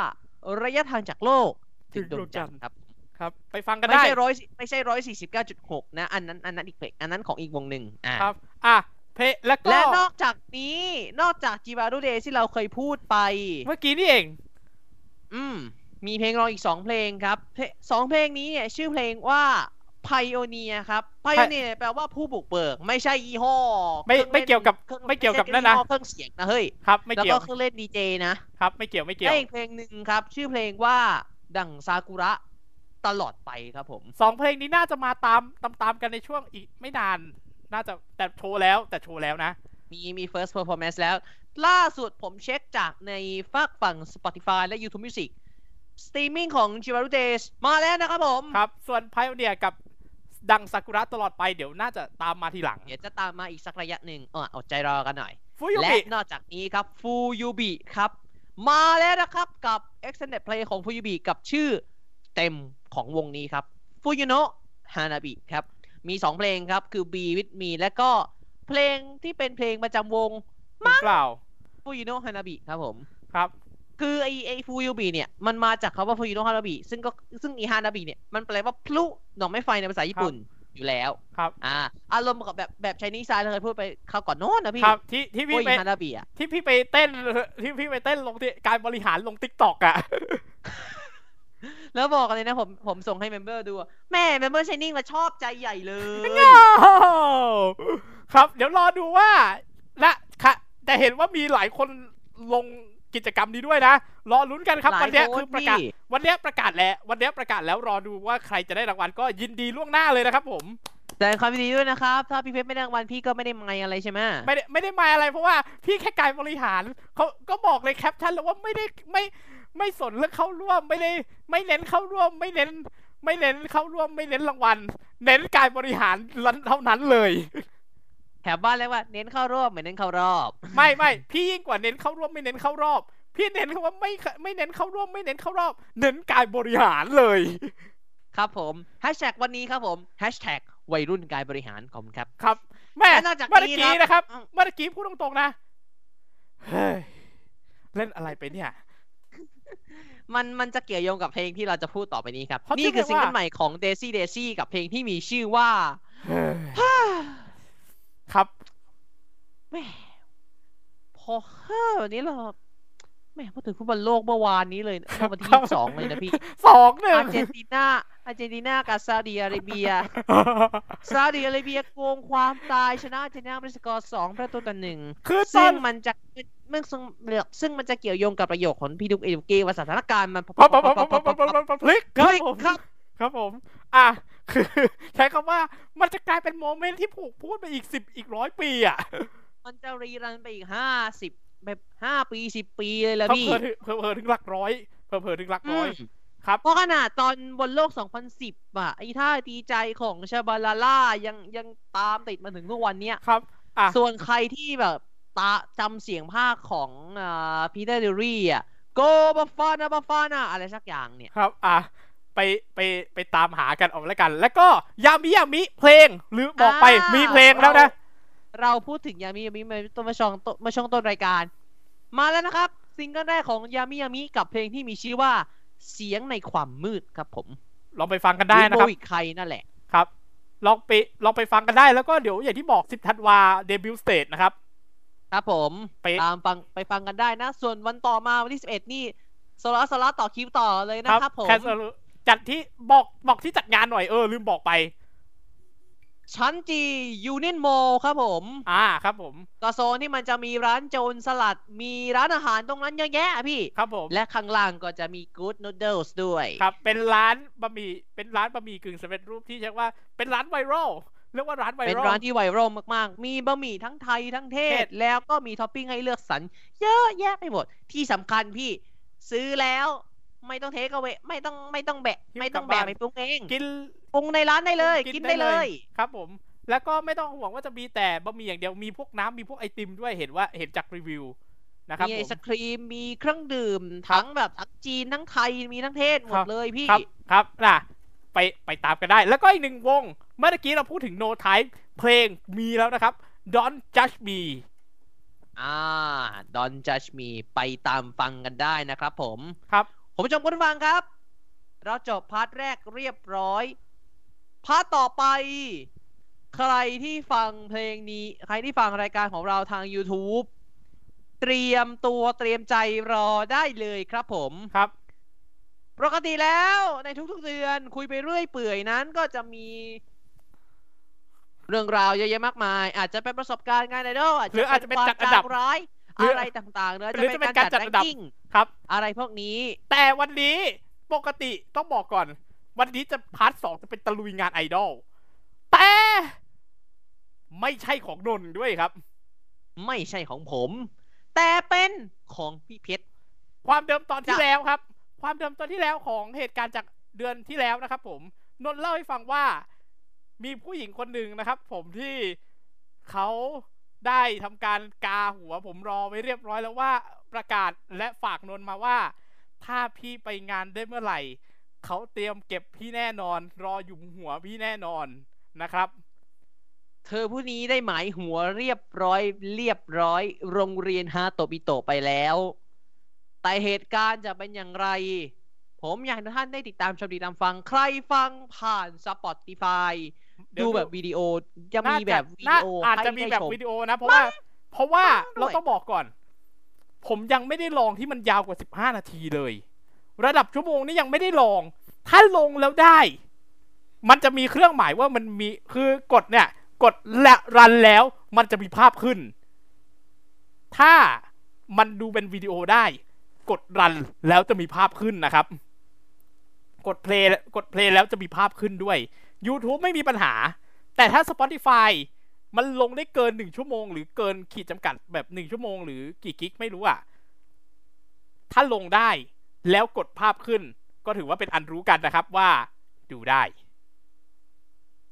ระยะทางจากโลก ถึงดวงจันทร์ครับครับ ไปฟังกันไม่ได้ใช่ร้อยไม่ใช่ร้อยสี่สิบเก้าจุดหกนะ อันนั้นอันนั้นอีกเพลงอันนั้นของอีกวงหนึ่งอ่าครับอะเพลงแล้วก็และนอกจากนี้นอกจากจีวารุเดที่เราเคยพูดไป เมื่อกี้นี่เอง อืม มีเพลงรองอีกสองเพลงครับเพลงสองเพลงนี้เนี่ยชื่อเพลงว่า Pioneer ครับ Pioneer แปลว่าผู้บุกเบิก ไม่ใช่ยี่ห้อ ไม่ครื่องไม่เกี่ยวกับครื่องไม่เกี่ยวกับใช่นั่นนะยี่ห้อเครื่องเสียงนะเฮ้ยครับไม่แล้วเกี่ยก็วเครื่องเล่นดีเจนะครับไม่เกี่ยวไม่เกี่ยวและอีกเพลงหนึ่งครับ ชื่อเพลงว่าดังซากุระตลอดไปครับผมสองเพลงนี้น่าจะมาตามตามตามกันในช่วงอีกไม่นาน น่าจะแต่โชว์แล้วแต่โชว์แล้วนะ มีมี first performance แล้ว ล่าสุดผมเช็คจากในฝากฝั่ง Spotify และ YouTube Music สตรีมมิ่งของ c h i b a r u Days มาแล้วนะครับผม ครับ ส่วนไพ o อเนียกับดังซากุระตลอดไปเดี๋ยวน่าจะตามมาทีหลัง เดี๋ยวจะตามมาอีกสักระยะหนึ่งเอออดใจรอกันหน่อยฟูยุและบินอกจากนี้ครับฟูยูบิครับ มาแล้วนะครับกับ extended play ของฟูยูบิกับชื่อเต็มของวงนี้ครับฟูยูโนะฮานาบิครับ มี 2 เพลงครับ คือ Be with me และก็เพลงที่เป็นเพลงประจำวงหรือเปล่า ฟูยูโนะฮานาบิครับผม ครับ คือไอไอฟูยูบิเนี่ย มันมาจากคำว่าฟูยูโนะฮานาบิซึ่งก็ซึ่งอีฮานาบิเนี่ยมันแปลว่าพลุดอกไม้ไฟในภาษาญี่ปุ่นอยู่แล้วครับอ่าอารมณ์กับแบบแบบช i นี e ซายเราเคยพูดไปคราวก่อนโน้นนะพี่ครับที่ที่โอ้พี่ยไปฮานาบิอะที่พี่ไปเต้นที่พี่ไปเต้นลงที่การบริหารลง TikTok อะแล้วบอกกันเลยนะผมผมส่งให้ member ดูอะแม่เมมเบอร์ช i นิ่งมาชอบใจใหญ่เลย ครับ เดี๋ยวรอดูว่า และค่ะ แต่เห็นว่ามีหลายคนลงกิจกรรมนี้ด้วยนะ รอลุ้นกันครับหลายวันเนี้ยโพสต์คือประกาศพี่วันเนี้ยประกาศแล้ว วันเนี้ยประกาศแล้วรอดูว่าใครจะได้รางวัลก็ยินดีล่วงหน้าเลยนะครับผมแสดงความยินดีด้วยนะครับ ถ้าพี่เพชรไม่ได้รางวัลพี่ก็ไม่ได้ไม่อะไรใช่ไหมไม่ได้ไม่ได้มาอะไรเพราะว่าพี่แค่การบริหารเขาก็บอกเลยแคปชั่นแล้วว่าไม่ได้ไม่ไม่สนเรื่องเข้าร่วมไม่ได้ไม่เน้นเข้าร่วมไม่เน้น ไม่เน้นเข้าร่วมไม่เน้นรางวัล เน้นการบริหารเท่านั้นเลย แถถวบ้านเรียกว่าเน้นเข้ารอบไม่เน้นเข้ารอบ ไม่ไม่พี่ยิ่งกว่าเน้นเข้าร่วมไม่เน้นเข้ารอบ พี่เน้นคำว่าไม่ไม่เน้นเข้าร่วมไม่เน้นเข้ารอบ เน้นการบริหารเลย ครับผมแฮชแท็กวันนี้ครับผมแฮชแท็กวัยรุ่นการบริหารขอบคุณครับครับ แม่และนอกจากเมื่อนี้กี้นะนะครับอืมเมื่อกี้พูดตรงๆนะเฮ้ยเล่นอะไรไปเนี่ยมันมันจะเกี่ยวโยงกับเพลงที่เราจะพูดต่อไปนี้ครับเพราะนี่คือชื่ซิอเพลงว่าเกิลใหม่ของ Daisy Daisy กับเพลงที่มีชื่อว่าเฮ้ย ครับแม่พอห้าวันนี้เราแม่พูดถึงฟุตบอลโลกเมื่อวานนี้เลยวันที่ยี่สองเลยนะพี่สองหนึ่งอาร์เจนตินาอาร์เจนตินากับซาอุดีอาระเบียซาอุดีอาระเบียโกงความตายชนะเจนตินาบริสกอร์สองประตูต่อหนึ่งซึ่งมันจะเมื่อซึ่งเลือกซึ่งมันจะเกี่ยวโยงกับประโยคของพี่ดุกเอเดเกว่าสถานการณ์มันพลิกครับครับผม อะ คือใช้คำว่ามันจะกลายเป็น moment ที่ผูกพูดไปอีกสิบอีกร้อยปีอะ มันจะ rerun ไปอีกห้าสิบแบบห้าปีสิบปีเลยละเพิ่พี่มถึงเพิ่มถึงหลักร้อย เพิ่มถึงหลักร้อยอืมครับเพราะขนาดตอนบนโลก 2010 อะไอ้ท่าดีใจของชาบาลาล่ายังยังตามติดมาถึงทุกวันเนี้ยครับอะส่วนใครที่แบบตาจำเสียงภาคของอ่าพีเตอร์เดรี่อะ go บาฟานาบาฟานาอะไรสักอย่างเนี่ยครับ อะ ไปไปไปตามหากันเอาแล้วกัน แล้วก็ยามิยามิเพลงหรือบอกไปอ่ามีมีเพลงแล้วนะ เราพูดถึงยามิยามิมาต้นมาช่องต้นมาช่องต้นรายการ มาแล้วนะครับซิงเกิลแรกของยามิยามิกับเพลงที่มีชื่อว่าเสียงในความมืดครับผม ลองไปฟังกันได้นะครับโวิกใครนั่นแหละครับ ลองไปลองไปฟังกันได้แล้วก็เดี๋ยวอย่างที่บอก10ธันวา debut stage นะครับ ครับผมไปตามฟังไปฟังกันได้นะ ส่วนวันต่อมาวันที่11นี่โซลาร์โซลาร์ต่อคิวต่อเลยนะครับผมแคนเซิล จัดที่บอกบอกที่จัดงานหน่อยเออลืมบอกไป ชั้น G Union Mall ครับผม อ่าครับผมก็โซนที่มันจะมีร้านโจรสลัดมีร้านอาหารตรงนั้นเยอะแยะอะพี่ ครับผม และข้างล่างก็จะมี Good Noodles ด้วย ครับ เป็นร้านบะหมี่เป็นร้านบะหมี่กึ่งสำเร็จรูปที่เรียกว่าเป็นร้าน viral เรียกว่าเป็นร้าน viral ร้านที่ viral มากๆ มีบะหมี่ทั้งไทยทั้งเทเทศศแล้วก็มีท็อปปิ้งให้เลือกสรรเยอะแยะไปหมด ที่สำคัญพี่ซื้อแล้ว ไม่ต้อง take away ไม่ต้องไม่ต้องแบะ ไม่ต้องแบะไปปรุงเอง กินปรุงในร้านได้เลย กินได้เลย ครับผม แล้วก็ไม่ต้องห่วงว่าจะมีแต่บะหมี่อย่างเดียวมีพวกน้ำมีพวกไอติมด้วยเห็นว่าเห็นจากรีวิวนะครับมีผไอมศครีมมีเครื่องดื่มทั้งแบบทั้งจีนทั้งไทยมีทั้งเทศหมครัดบเลยพี่ครับครับน่ะไปไปตามกันได้ แล้วก็อีกหนึ่งวง เมื่อกี้เราพูดถึง No Type เพลงมีแล้วนะครับ Don't Judge Me อ่า Don Judge Me ไปตามฟังกันได้นะครับผมครับ คุณผู้ชมคุณผู้ฟังครับ เราจบ part แรกเรียบร้อย part ต่อไป ใครที่ฟังเพลงนี้ ใครที่ฟังรายการของเราทาง YouTube เตรียมตัวเตรียมใจรอได้เลยครับผมครับ ปกติแล้วในทุกๆเดือนคุยไปเรื่อยเปื่อยนั้นก็จะมี เรื่องราวเยอะแยะมากมาย อาจจะเป็นประสบการณ์งานไอดอลอาจหรืออาจจะเป็นความจัดอันดับจางร้ายหรื ออะไรต่างๆหรืออาจหรือจะจะเป็เป็นนกาการรจัจัดดแรอังนดับกิ้งครับ อะไรพวกนี้ แต่วันนี้ปกติต้องบอกก่อน วันนี้จะ part สองจะเป็นตะลุยงานไอดอลแต่ไม่ใช่ของนนท์ด้วยครับ ไม่ใช่ของผม แต่เป็นของพี่เพชรความเดิมตอนที่แล้วจ้ะครับ ความเดิมตอนที่แล้วของเหตุการณ์จากเดือนที่แล้วนะครับ ผมนนท์เล่าให้ฟังว่า มีผู้หญิงคนหนึ่งนะครับ ผมที่เขา ได้ทำการกาหัวผมรอไว้เรียบร้อยแล้วว่าประกาศและฝากนนมาว่า ถ้าพี่ไปงานได้เมื่อไหร่ เขาเตรียมเก็บพี่แน่นอน รอหยุมหัวพี่แน่นอนนะครับ เธอผู้นี้ได้หมายหัวเรียบร้อย เรียบร้อย โรงเรียนฮาโตบิโตไปแล้ว แต่เหตุการณ์จะเป็นอย่างไร ผมอยากให้ท่านได้ติดตามชมติดตามฟังใครฟังผ่าน Spotify ดี๋ยวดูดูแบบวิดีโอจะมีน่าแบบวิน่าดีโออาจให้จะมีได้แบบชมวิดีโอนะ เพราะว่า เพราะว่าด้วยเราต้องบอกก่อน ผมยังไม่ได้ลองที่มันยาวกว่า15นาทีเลย ระดับชั่วโมงนี่ยังไม่ได้ลอง ถ้าลงแล้วได้ มันจะมีเครื่องหมายว่ามันมีคือกดเนี่ย กดและรันแล้ว มันจะมีภาพขึ้น ถ้ามันดูเป็นวิดีโอได้ กด run แล้วจะมีภาพขึ้นนะครับ กด play กด play แล้วจะมีภาพขึ้นด้วย YouTube ไม่มีปัญหา แต่ถ้า Spotify มันลงได้เกินหนึ่งชั่วโมง หรือเกินขีดจำกัดแบบหนึ่งชั่วโมงหรือกี่ gig ไม่รู้อะถ้าลงได้แล้วกดภาพขึ้น ก็ถือว่าเป็นอันรู้กันนะครับว่าดูได้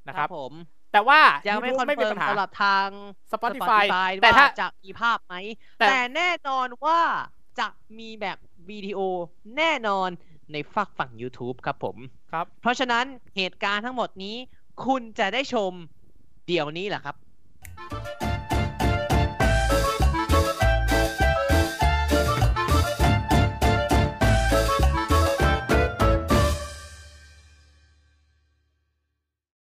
นะครับผมแแต่ว่ายังไม่ YouTube คอนไม่มีเฟิร์มปัญหาสำหรับทาง Spotify Spotify แต่ว่าถ้าจะมีภาพไหมแต่แต่แน่นอนว่าจะมีแบบวิดีโอแน่นอนในฝักฝั่ง YouTube ครับผม ครับ เพราะฉะนั้นเหตุการณ์ทั้งหมดนี้ คุณจะได้ชมเดี๋ยวนี้แหละครับ